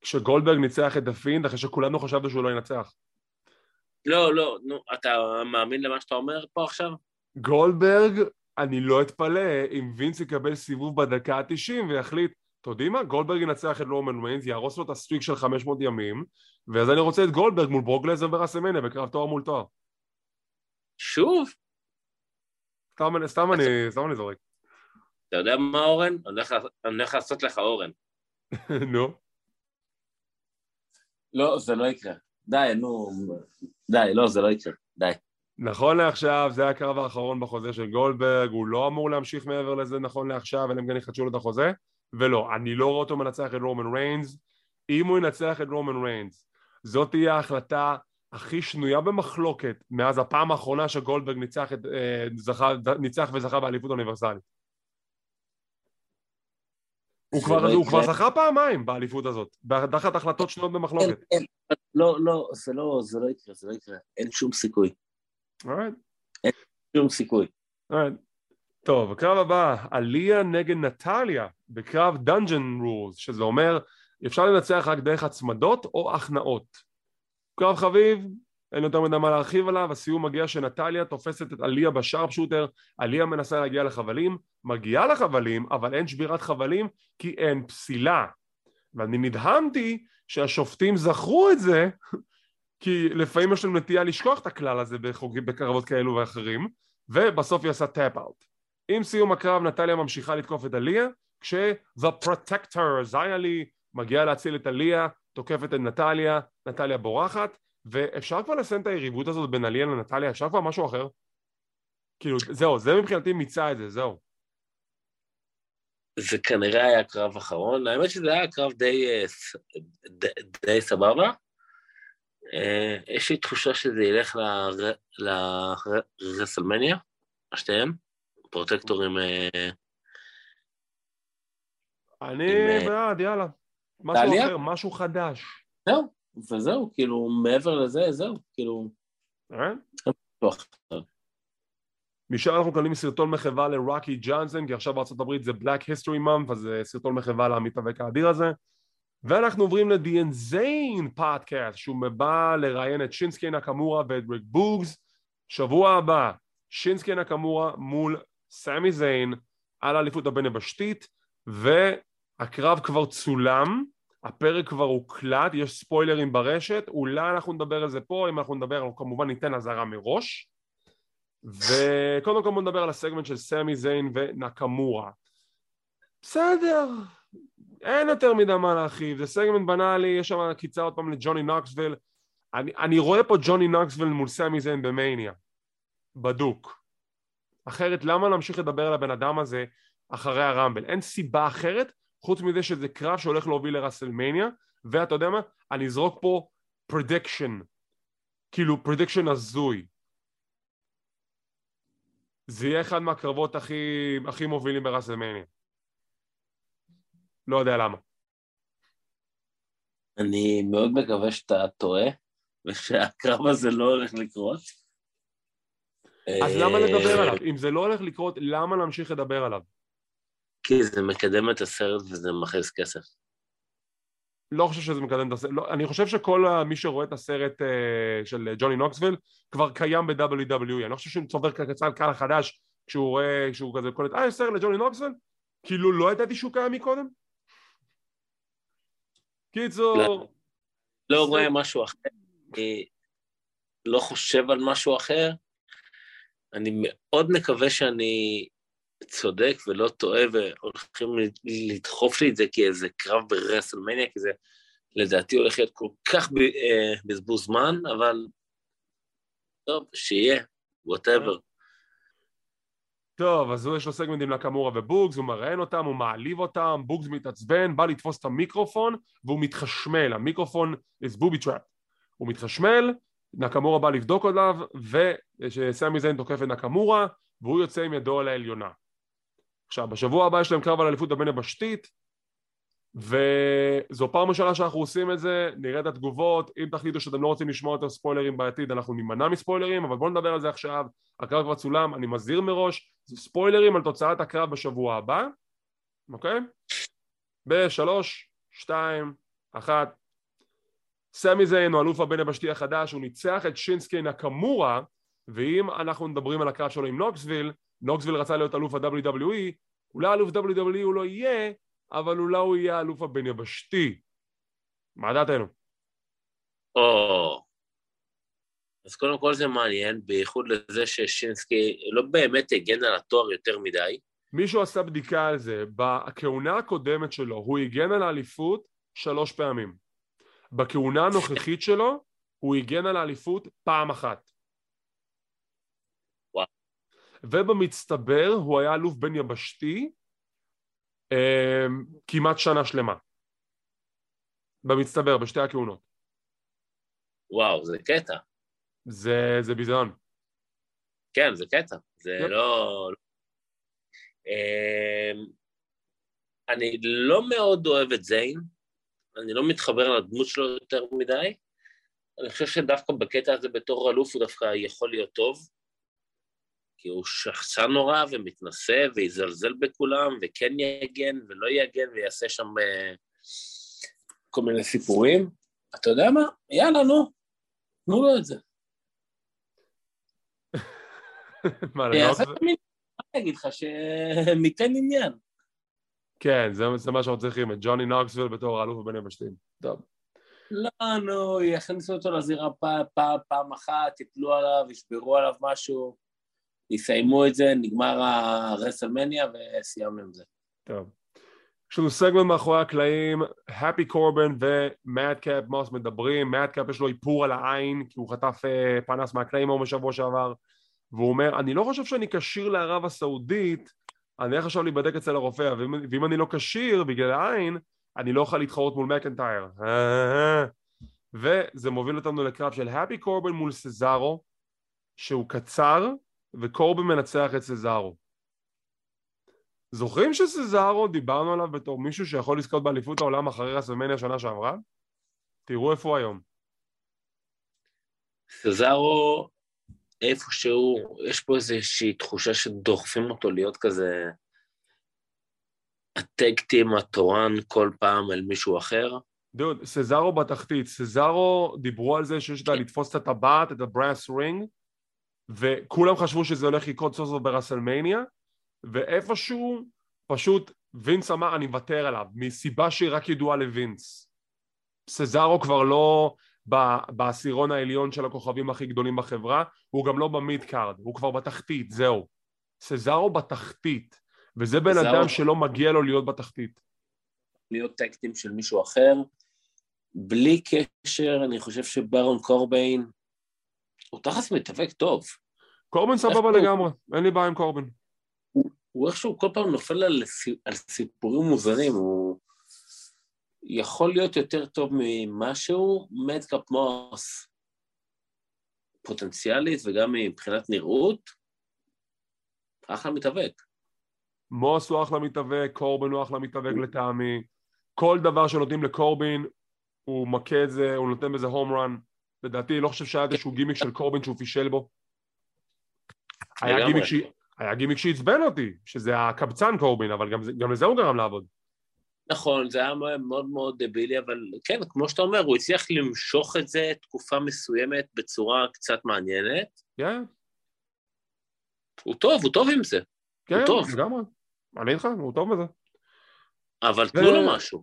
כשגולדברג ניצח את דה פינד, אחרי שכולנו חשבנו שהוא לא ינצח. לא, לא, נו, אתה מאמין למה שאתה אומר פה עכשיו? גולדברג, אני לא אתפלא אם וינס יקבל סיבוב בדקה ה-90 ויחליט, אתם יודעים מה? גולדברג ינצח את רומן ריינס, יהרוס לו את ה streak של 500 ימים, ואז אני רוצה את גולדברג מול ברוק לסנר ברסלמניה בקרב תואר מול תואר. שוב? סתם, סתם, אני, סתם אני זורק. אתה יודע מה אורן? אני הולך לעשות לך אורן. <laughs> נו. לא, זה לא יקרה. די, נו, די, לא, זה לא יקרה, די. נכון לעכשיו, זה הקרב האחרון בחוזה של גולדברג, הוא לא אמור להמשיך מעבר לזה נכון לעכשיו, אלא אם כן יחדשו לו את החוזה, ולא, אני לא רואה אותו מנצח את רומן ריינס, אם הוא ינצח את רומן ריינס, זאת תהיה ההחלטה הכי שנויה במחלוקת מאז הפעם האחרונה שגולדברג ניצח, את, אה, זכה, ניצח וזכה באליפות אוניברסלית. הוא כבר, לא הוא כבר זכה פעמיים באליפות הזאת, תחת החלטות שנויות במחלוקת. אין, אין, לא, לא, זה לא, זה לא יקרה, זה לא יקרה, אין שום סיכוי. Right. אין שום סיכוי. Right. טוב, הקרב הבא, עליה נגד נטליה בקרב dungeon rules, שזה אומר אפשר לנצח רק דרך הצמדות או הכנעות. קרב חביב, אין יותר מדי מה להרחיב עליו, הסיום מגיע שנטליה תופסת את עליה ב sharpshooter, עליה מנסה להגיע לחבלים, מגיעה לחבלים, אבל אין שבירת חבלים כי אין פסילה. ואני נדהמתי שהשופטים זכרו את זה, <laughs> כי לפעמים יש להם נטייה לשכוח את הכלל הזה בחוקים, בקרבות כאלו ואחרים, ובסוף היא עושה tap out. עם סיום הקרב נטליה ממשיכה לתקוף את עליה, כש-The Protector, שיה לי, מגיעה להציל את עליה, תוקפת את נטליה, נטליה בורחת, ואפשר כבר לסיים את היריבות הזאת בין עליה לנטליה, אפשר כבר משהו אחר? כאילו, זהו, זה מבחינתי מיצה את זה, זהו. זה כנראה היה קרב אחרון, האמת שזה היה קרב די, אה, די, די סבבה. אה, יש לי תחושה שזה ילך לרסלמניה, שתיהם, פרוטקטורים... אה, אני בעד, יאללה. משהו אחר, משהו חדש. זהו, וזהו, כאילו, מעבר לזה, זהו, כאילו... משם אנחנו מקבלים סרטון מחווה לרוקי ג'אנסון, כי עכשיו הברית זה Black History Month, אז זה סרטון מחווה למתאבק האדיר הזה. ואנחנו עוברים ל The In Zayn podcast, שהוא בא לראיין את שינסקה נקמורה ואת ריק בוגס. שבוע הבא, שינסקה נקמורה מול סמי זיין על האליפות הבין-יבשתית, והקרב כבר צולם, הפרק כבר הוקלט, יש ספוילרים ברשת, אולי אנחנו נדבר על זה פה, אם אנחנו נדבר, אנחנו כמובן ניתן אזהרה מראש. וקודם כל בוא נדבר על הסגמנט של סמי זיין ונקמורה. בסדר, אין יותר מדי מה להרחיב, זה סגמנט בנאלי, יש שם עקיצה עוד פעם לג'וני נוקסוויל. אני, אני רואה פה ג'וני נוקסוויל מול סמי זיין במאניה, בדוק. אחרת למה להמשיך לדבר על הבן אדם הזה אחרי הרמבל? אין סיבה אחרת חוץ מזה שזה קרב שהולך להוביל לרסלמניה, ואתה יודע מה? אני אזרוק פה prediction, כאילו prediction הזוי. זה יהיה אחד מהקרבות הכי, הכי מובילים ברסלמניה. לא יודע למה. אני מאוד מקווה שאתה טועה, ושהקרב הזה לא הולך לקרות. אז למה לדבר עליו? אם זה לא הולך לקרות, למה להמשיך לדבר עליו? כי זה מקדם את הסרט וזה מכניס כסף. לא חושב שזה מקדם את הסרט, לא, אני חושב שכל מי שרואה את הסרט uh, של ג'וני נוקסוויל כבר קיים ב-WWE, אני לא חושב שהוא צובר כקצר קהל חדש כשהוא רואה, כשהוא כזה קולט, אה יש סרט לג'וני נוקסוויל? כאילו לא ידעתי שהוא קיים מקודם? קיצור... לא, לא רואה משהו אחר, אני לא חושב על משהו אחר, אני מאוד מקווה שאני צודק ולא טועה והולכים לדחוף לי את זה כאיזה קרב ברסלמניה, כי זה לדעתי הולך להיות כל כך אה, בזבוז זמן, אבל טוב, שיהיה, ווטאבר. טוב, אז הוא יש לו סגמנטים לקמורה ובוגס, הוא מראיין אותם, הוא מעליב אותם, בוגס מתעצבן, בא לתפוס את המיקרופון והוא מתחשמל, המיקרופון is booby trap. הוא מתחשמל, נקמורה בא לבדוק עליו, ושסמי זיין תוקף את נקמורה, והוא יוצא עם ידו על העליונה. עכשיו, בשבוע הבא יש להם קרב על אליפות הבין יבשתית, וזו פעם ראשונה שאנחנו עושים את זה, נראה את התגובות, אם תחליטו שאתם לא רוצים לשמוע יותר ספוילרים בעתיד, אנחנו נימנע מספוילרים, אבל בואו נדבר על זה עכשיו, הקרב כבר צולם, אני מזהיר מראש, זה ספוילרים על תוצאת הקרב בשבוע הבא, אוקיי? בשלוש, שתיים, אחת. סמי זיין הוא אלוף הבן יבשתי החדש, הוא ניצח את שינסקה נקמורה, ואם אנחנו מדברים על הקרב שלו עם נוקסוויל, נוקסוויל רצה להיות אלוף ה-WWE, אולי אלוף WWE הוא לא יהיה, אבל אולי הוא יהיה האלוף הבין יבשתי. מה דעתנו? או... אז קודם כל זה מעניין, בייחוד לזה ששינסקי לא באמת הגן על התואר יותר מדי. מישהו עשה בדיקה על זה, בכהונה הקודמת שלו הוא הגן על האליפות שלוש פעמים. בכהונה הנוכחית שלו הוא הגן על האליפות פעם אחת. ובמצטבר הוא היה אלוף בין יבשתי אה, כמעט שנה שלמה. במצטבר, בשתי הכהונות. וואו, זה קטע. זה, זה ביזיון. כן, זה קטע. זה יפ. לא... אה, אני לא מאוד אוהב את זיין, אני לא מתחבר לדמות שלו יותר מדי. אני חושב שדווקא בקטע הזה בתור אלוף הוא דווקא יכול להיות טוב. כי הוא שחצן נורא ומתנשא ויזלזל בכולם וכן יגן ולא יגן ויעשה שם uh, כל מיני סיפורים. אתה יודע מה? יאללה, נו, תנו לו את זה. <laughs> מה, לנוקס? אני אגיד לך שניתן עניין. כן, זה, זה מה שאנחנו צריכים, את ג'וני נוקסוויל בתור האלוף הבין יבשתיים. טוב. לא, נו, יכניסו אותו לזירה פעם, פעם, פעם אחת, יפלו עליו, ישברו עליו משהו. יסיימו את זה, נגמר הרסלמניה וסיימנו עם זה. טוב. יש לנו סגמנט מאחורי הקלעים, הפי קורבין ומדקאפ מוס מדברים, מדקאפ יש לו איפור על העין כי הוא חטף uh, פנס מהקלעים ההוא בשבוע שעבר והוא אומר, אני לא חושב שאני כשיר לערב הסעודית, אני אלך עכשיו להיבדק אצל הרופא, ואם, ואם אני לא כשיר בגלל העין, אני לא אוכל להתחרות מול מקנטייר. וזה מוביל אותנו לקרב של הפי קורבין מול סזארו, שהוא קצר, וקורבין מנצח את סזארו. זוכרים שסזארו דיברנו עליו בתור מישהו שיכול לזכות באליפות העולם אחרי רסלמניה שנה שעברה? תראו איפה הוא היום. סזארו איפשהו, יש פה איזושהי תחושה שדוחפים אותו להיות כזה ה talk team התורן כל פעם אל מישהו אחר. דוד, סזארו בתחתית, סזארו דיברו על זה שיש לה לתפוס את הטבעת, את ה brass ring, וכולם חשבו שזה הולך לקרות סוף סוף ברסלמניה, ואיפשהו פשוט וינס אמר אני מוותר עליו, מסיבה שהיא רק ידועה לווינס. סזארו כבר לא בעשירון העליון של הכוכבים הכי גדולים בחברה, הוא גם לא במיד קארד, הוא כבר בתחתית, זהו. סזארו בתחתית, וזה בן סזארו... אדם שלא מגיע לו להיות בתחתית. להיות טקטים של מישהו אחר. בלי קשר, אני חושב שברון קורביין הוא תכלס מתאבק טוב. קורבין סבבה לגמרי, אין לי בעיה עם קורבין. הוא, איכשהו כל פעם נופל על, על סיפורים מוזרים, הוא יכול להיות יותר טוב ממשהו, מדקאפ מוס פוטנציאלית וגם מבחינת נראות, אחלה מתאבק. מוס הוא אחלה מתאבק, קורבין הוא אחלה מתאבק לטעמי. כל דבר שנותנים לקורבין, הוא מכה את זה, הוא נותן בזה home run. לדעתי, לא חושב שהיה איזשהו גימיק של קורבין שהוא פישל בו. היה גימיק, ש... היה גימיק שעצבן אותי, שזה הקבצן קורבין, אבל גם, גם לזה הוא גרם לעבוד. נכון, זה היה מאוד מאוד דבילי, אבל כן, כמו שאתה אומר, הוא הצליח למשוך את זה תקופה מסוימת בצורה קצת מעניינת. כן. הוא טוב, הוא טוב עם זה. כן, הוא טוב. לגמרי. אני איתך, הוא טוב בזה. אבל תנו לו משהו.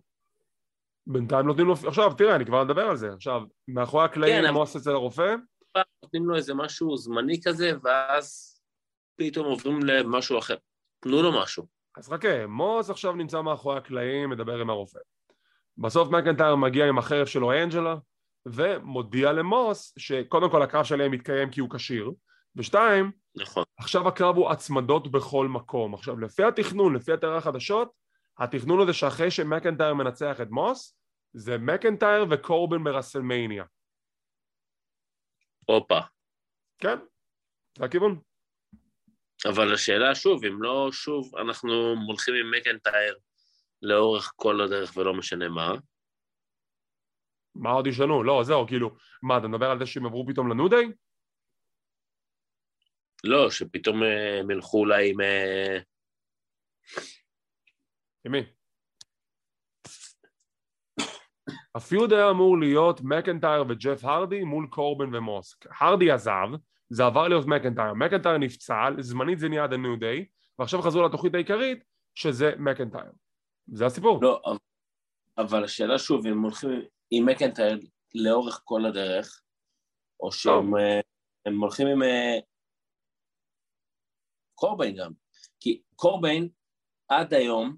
בינתיים נותנים לו, עכשיו תראה, אני כבר אדבר על זה, עכשיו, מאחורי הקלעים, כן, עושה אצל הרופא? נותנים לו איזה משהו זמני כזה, ואז פתאום עוברים למשהו אחר. תנו לו משהו. אז חכה, מוס עכשיו נמצא מאחורי הקלעים, מדבר עם הרופא. בסוף מקנטייר מגיע עם החרב שלו אנג'לה, ומודיע למוס שקודם כל הקרב שלהם מתקיים כי הוא כשיר, ושתיים, נכון. עכשיו הקרב הוא הצמדות בכל מקום. עכשיו, לפי התכנון, לפי התארה החדשות, התכנון הזה שאחרי שמקנטייר מנצח את מוס, זה מקנטייר וקורבן ברסלמניה. הופה. כן, זה הכיוון. אבל השאלה שוב, אם לא שוב אנחנו הולכים עם מקנטייר לאורך כל הדרך ולא משנה מה. מה עוד ישנו? לא, זהו, כאילו, מה, אתה מדבר על זה שהם עברו פתאום לנודיי? לא, שפתאום אה, הם ילכו אולי עם... מי? הפיוד היה אמור להיות מקנטייר וג'ף הרדי מול קורבן ומוס. הרדי עזב, זה עבר להיות מקנטייר. מקנטייר נפצע, זמנית זה נהיה The New Day, ועכשיו חזרו לתוכנית העיקרית, שזה מקנטייר. זה הסיפור. לא, אבל השאלה שוב, אם הולכים עם מקנטייר לאורך כל הדרך, או שהם לא. הולכים עם אה, קורבין גם. כי קורבין עד היום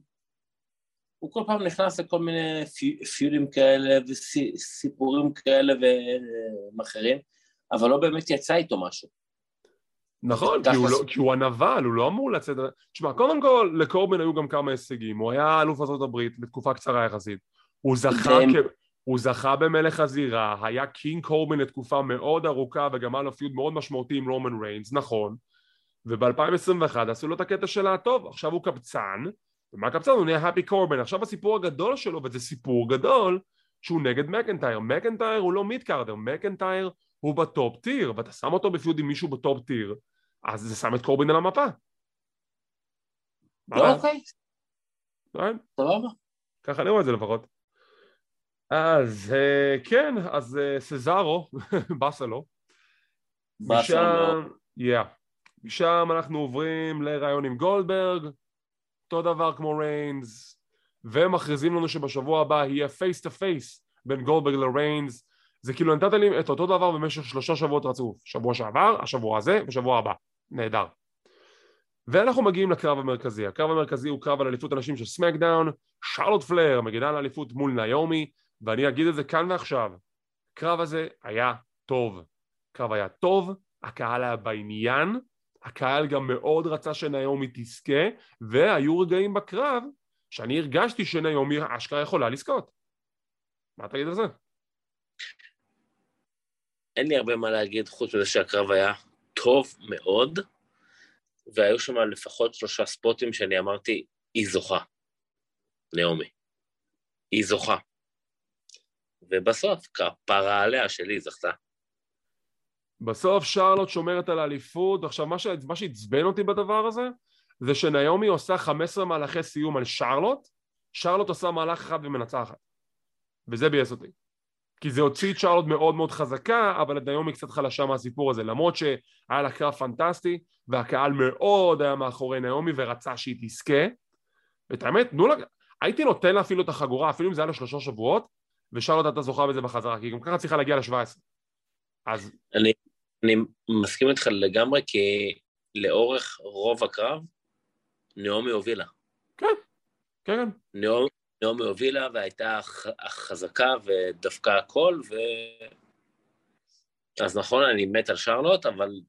הוא כל פעם נכנס לכל מיני פיודים כאלה וסיפורים כאלה ואחרים, אבל לא באמת יצא איתו משהו. נכון, כי הוא, לא, כי הוא הנבל, הוא לא אמור לצאת... תשמע, קודם כל, לקורבין היו גם כמה הישגים. הוא היה אלוף ארה"ב בתקופה קצרה יחסית. הוא זכה, כ... הוא זכה במלך הזירה, היה King קורבין לתקופה מאוד ארוכה וגם היה לו feud מאוד משמעותי עם רומן ריינס, נכון. וב-2021 עשו לו את הקטע של הטוב, עכשיו הוא קבצן, ומהקבצן? הוא נהיה הפי קורבין. עכשיו הסיפור הגדול שלו, וזה סיפור גדול, שהוא נגד מקנטייר. מקנטייר הוא לא mid carder, מקנטייר הוא ב top tier, ואתה שם אותו ב feud עם מישהו ב top tier, אז זה שם את קורבין על המפה. לא, אוקיי. כן. סבבה. ככה אני רואה את זה לפחות. אז אה, כן, אז אה, סזארו, <laughs> באסה לו. באסה לו. משם אנחנו עוברים לראיון עם גולדברג, אותו דבר כמו ריינס, והם מכריזים לנו שבשבוע הבא יהיה face to face בין גולדברג לריינס, זה כאילו נתת לי את אותו דבר במשך שלושה שבועות רצוף, שבוע שעבר, השבוע הזה ושבוע הבא, נהדר. ואנחנו מגיעים לקרב המרכזי, הקרב המרכזי הוא קרב על אליפות הנשים של סמקדאון, שרלוט פלר מגינה על אליפות מול ניומי, ואני אגיד את זה כאן ועכשיו, הקרב הזה היה טוב, הקרב היה טוב, הקהל היה בעניין, הקהל גם מאוד רצה שניומי תזכה, והיו רגעים בקרב שאני הרגשתי שניומי אשכרה יכולה לזכות. מה תגיד על זה? אין לי הרבה מה להגיד חוץ מזה שהקרב היה טוב מאוד, והיו שם לפחות שלושה ספוטים שאני אמרתי, היא זוכה, נעמי. היא זוכה. ובסוף, כפרה עליה שלי זכתה. בסוף שרלוט שומרת על האליפות, עכשיו מה, שעצבן אותי בדבר הזה זה שניומי עושה 15 מהלכי סיום על שרלוט, שרלוט עושה מהלך אחד ומנצחת וזה ביאס אותי כי זה הוציא את שרלוט מאוד מאוד חזקה, אבל נעמי קצת חלשה מהסיפור הזה, למרות שהיה לה קרב פנטסטי, והקהל מאוד היה מאחורי נעמי ורצה שהיא תזכה. ואת האמת, תנו לה, הייתי נותן לה אפילו את החגורה, אפילו אם זה היה לשלושה שבועות, ושרלוט הייתה זוכה בזה בחזרה, כי היא גם ככה צריכה להגיע ל-17. אז... אני, אני מסכים איתך לגמרי, כי לאורך רוב הקרב, נעמי הובילה. כן, כן, כן. נעמי, נעמי הובילה והייתה חזקה ודפקה הכל, ו... אז נכון, אני מת על שרלוט, אבל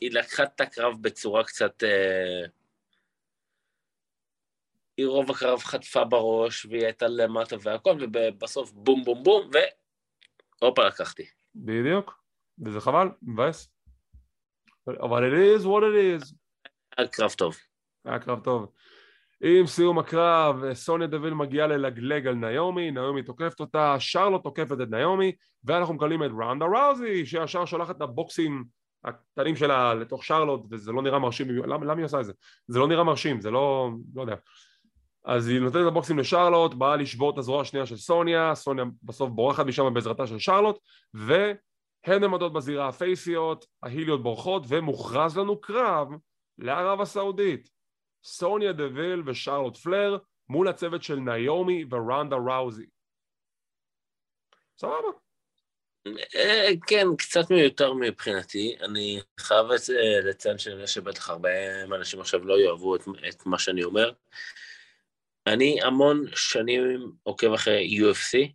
היא לקחה את הקרב בצורה קצת... אה... היא רוב הקרב חטפה בראש, והיא הייתה למטה והכל, ובסוף בום בום בום, והופה לקחתי. בדיוק, וזה חבל, מבאס. אבל it is what it is. היה קרב טוב. היה קרב טוב. עם סיום הקרב, סוניה דוויל מגיעה ללגלג על ניומי, ניומי תוקפת אותה, שרלוט תוקפת את ניומי, ואנחנו מקבלים את ראונדה ראוזי, שישר שולחת את הבוקסים הקטנים שלה לתוך שרלוט, וזה לא נראה מרשים, למה, למה היא עושה את זה? זה לא נראה מרשים, זה לא, לא יודע. אז היא נותנת את הבוקסים לשרלוט, באה לשבור את הזרוע השנייה של סוניה, סוניה בסוף בורחת משם בעזרתה של שרלוט, והן עמדות בזירה הפייסיות, ההיליות בורחות, ומוכרז לנו קרב לערב הסעודית. סוניה דוויל ושרלוט פלר מול הצוות של ניומי ורנדה ראוזי. סבבה. אה, כן, קצת מיותר מבחינתי. אני חייב אה, לציין שאני שבטח הרבה אנשים עכשיו לא יאהבו את, את מה שאני אומר. אני המון שנים עוקב אחרי UFC,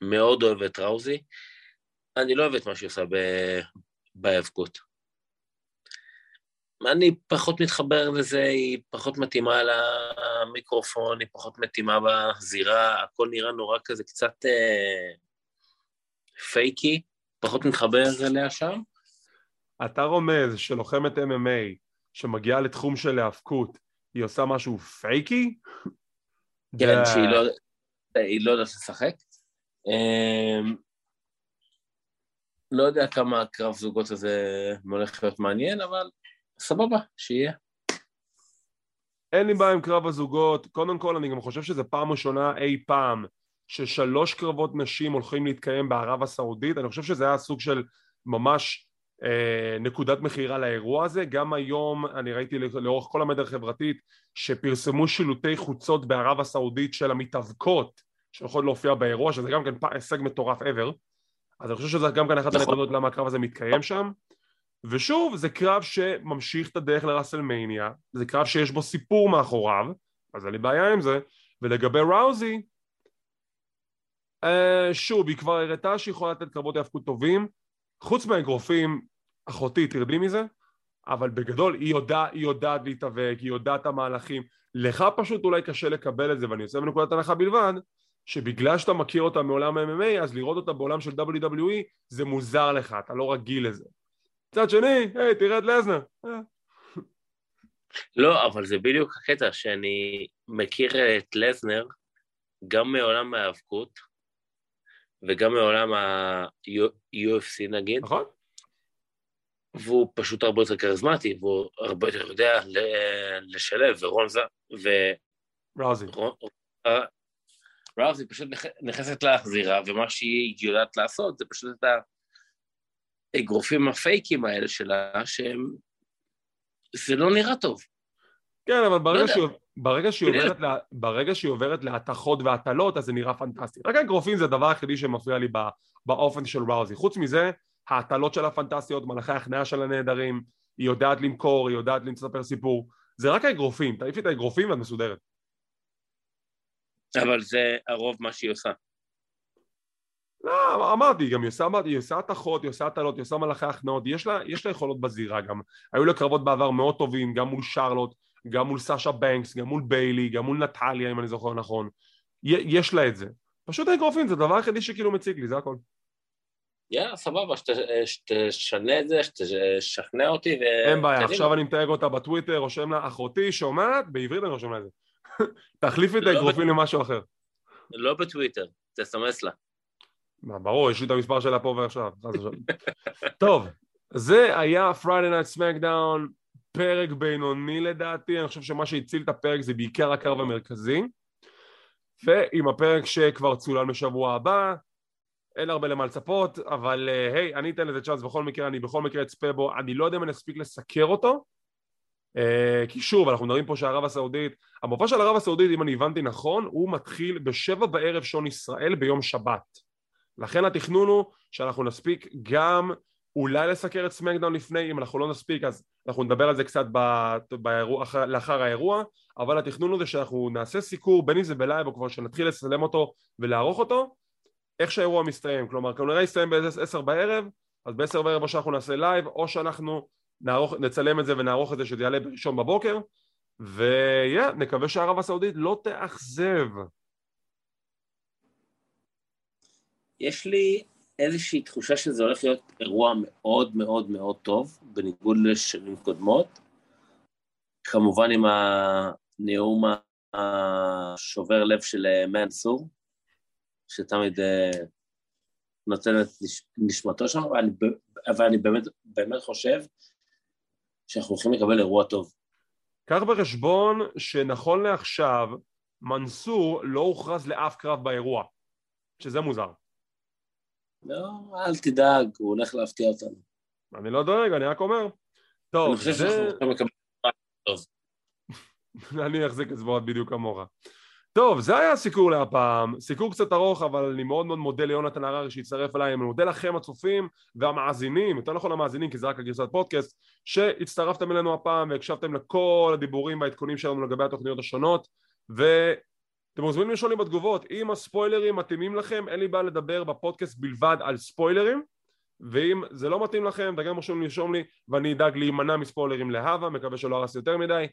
מאוד אוהב את ראוזי. אני לא אוהב את מה שהיא עושה בהיאבקות. אני פחות מתחבר לזה, היא פחות מתאימה למיקרופון, היא פחות מתאימה בזירה, הכל נראה נורא כזה קצת אה, פייקי, פחות מתחבר אליה שם. אתה רומז שלוחמת MMA שמגיעה לתחום של היאבקות, היא עושה משהו פייקי? כן, שהיא לא, לא יודעת לשחק. אמ, לא יודע כמה הקרב זוגות הזה הולך להיות מעניין, אבל סבבה, שיהיה. אין לי בעיה עם קרב הזוגות, קודם כל אני גם חושב שזו פעם ראשונה אי פעם ששלוש קרבות נשים הולכים להתקיים בערב הסעודית, אני חושב שזה היה סוג של ממש נקודת מכירה לאירוע הזה, גם היום אני ראיתי לאורך כל המדר החברתית שפרסמו שילוטי חוצות בערב הסעודית של המתאבקות שיכולות להופיע באירוע, שזה גם כן הישג מטורף ever, אז אני חושב שזה גם כן אחת נכון. הנקודות למה הקרב הזה מתקיים שם. ושוב, זה קרב שממשיך את הדרך לראסלמניה, זה קרב שיש בו סיפור מאחוריו, אז אין לי בעיה עם זה, ולגבי ראוזי, אה, שוב, היא כבר הראתה שהיא יכולה לתת קרבות היאבקות טובים, חוץ מהאגרופים, אחותי, תרדי מזה, אבל בגדול היא יודעת, היא יודעת להתאבק, היא יודעת את המהלכים, לך פשוט אולי קשה לקבל את זה, ואני יוצא מנקודת הנחה בלבד, שבגלל שאתה מכיר אותה מעולם ה-MMA, אז לראות אותה בעולם של WWE זה מוזר לך, אתה לא רגיל לזה. מצד שני, היי, תראה את לזנר. לא, אבל זה בדיוק הקטע, שאני מכיר את לזנר גם מעולם ההיאבקות וגם מעולם ה-UFC נגיד. נכון. והוא פשוט הרבה יותר כריזמטי, והוא הרבה יותר יודע לשלב, ורון זר, ו... ראוזי. ראוזי פשוט נכנסת להחזירה, ומה שהיא יודעת לעשות זה פשוט את. האגרופים הפייקים האלה שלה, שהם... זה לא נראה טוב. כן, אבל ברגע, לא שהיא, ברגע, שהיא עוברת לה, ברגע שהיא עוברת להתחות והטלות, אז זה נראה פנטסטי. רק האגרופים זה הדבר היחידי שמפריע לי באופן של ראוזי. חוץ מזה, ההטלות שלה פנטסטיות, מלאכי ההכנעה שלה נהדרים, היא יודעת למכור, היא יודעת לספר סיפור. זה רק האגרופים, תעיפי את האגרופים ואת מסודרת. אבל זה הרוב מה שהיא עושה. לא, אמרתי, גם היא עושה, היא עושה התחות, היא עושה הטלות, היא עושה מלאכי הכנעות, יש לה, יש לה יכולות בזירה גם. היו לה קרבות בעבר מאוד טובים, גם מול שרלוט, גם מול סאשה בנקס, גם מול ביילי, גם מול נטליה, אם אני זוכר נכון. יש לה את זה. פשוט האגרופים, זה הדבר היחידי שכאילו מציג לי, זה הכל. יאללה, סבבה, שתשנה את זה, שתשכנע אותי ו... אין בעיה, עכשיו אני מתייג אותה בטוויטר, רושם לה, אחותי שומעת, בעברית אני רושם לה את זה. <laughs> תחליפי את לא האגרופים למשהו אחר. לא בטוויטר, תסמס לה. ברור, יש לי את המספר שלה פה ועכשיו. טוב, זה היה Friday Night SmackDown, פרק בינוני לדעתי, אני חושב שמה שהציל את הפרק זה בעיקר הקרב המרכזי. ועם הפרק שכבר צולל בשבוע הבא, אין הרבה למה לצפות, אבל אה, היי, אני אתן לזה צ'אנס בכל מקרה, אני בכל מקרה אצפה בו, אני לא יודע אם אני אספיק לסקר אותו, אה, כי שוב, אנחנו מדברים פה שערב הסעודית, המופע של ערב הסעודית, אם אני הבנתי נכון, הוא מתחיל בשבע בערב שעון ישראל ביום שבת. לכן התכנון הוא שאנחנו נספיק גם אולי לסקר את סמקדאון לפני, אם אנחנו לא נספיק אז אנחנו נדבר על זה קצת באירוע, לאחר האירוע, אבל התכנון הוא זה שאנחנו נעשה סיקור, בין אם זה בלייב או כבר שנתחיל לצלם אותו ולערוך אותו, איך שהאירוע מסתיים, כלומר כנראה יסתיים ב-10 בערב, אז ב-10 בערב או שאנחנו נעשה לייב או שאנחנו נערוך, נצלם את זה ונערוך את זה שזה יעלה בראשון בבוקר ויהיה, yeah, שערב הסעודית לא תאכזב יש לי איזושהי תחושה שזה הולך להיות אירוע מאוד מאוד מאוד טוב, בניגוד לשנים קודמות. כמובן עם הנאום השובר לב של מנסור, שתמיד אה, נותן את נשמתו שם, אבל אני, אבל אני באמת, באמת חושב שאנחנו הולכים לקבל אירוע טוב. קח בחשבון שנכון לעכשיו, מנסור לא הוכרז לאף קרב באירוע, שזה מוזר. לא, אל תדאג, הוא הולך להפתיע אותנו. אני לא דואג, אני רק אומר. טוב, אני חושב זה... שאנחנו הולכים לקבל טוב. <laughs> אני אחזיק אצבעות בדיוק כמוך. טוב, זה היה הסיקור להפעם, סיקור קצת ארוך, אבל אני מאוד מאוד מודה ליונתן הררי שהצטרף אליי, אני מודה לכם הצופים והמאזינים, יותר נכון המאזינים כי זה רק הגרסת פודקאסט, שהצטרפתם אלינו הפעם והקשבתם לכל הדיבורים והעדכונים שלנו לגבי התוכניות השונות, ו... אתם מוזמנים לשאול לי בתגובות, אם הספוילרים מתאימים לכם, אין לי בעיה לדבר בפודקאסט בלבד על ספוילרים, ואם זה לא מתאים לכם, אתם יכולים לרשום לי ואני אדאג להימנע מספוילרים להווה, מקווה שלא הרסתי יותר מדי.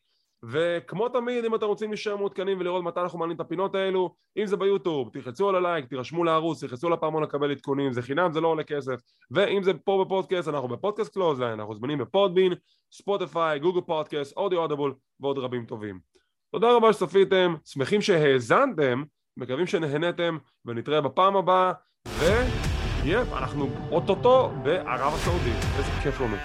וכמו תמיד, אם אתם רוצים להישאר מעודכנים ולראות מתי אנחנו מעלים את הפינות האלו, אם זה ביוטיוב, תלחצו על הלייק, תירשמו לערוץ, תלחצו לפעמון לקבל עדכונים, זה חינם, זה לא עולה כסף. ואם זה פה בפודקאסט, אנחנו בפודקאסט קלוזליין, אנחנו זמינים בפודבין, ספוטיפיי, גוגל פודקאסט, אודיו אודבול ועוד רבים טובים. תודה רבה שצפיתם, שמחים שהאזנתם, מקווים שנהנתם, ונתראה בפעם הבאה, ויהיה, אנחנו אוטוטו בערב הסעודית, איזה כיף לנו.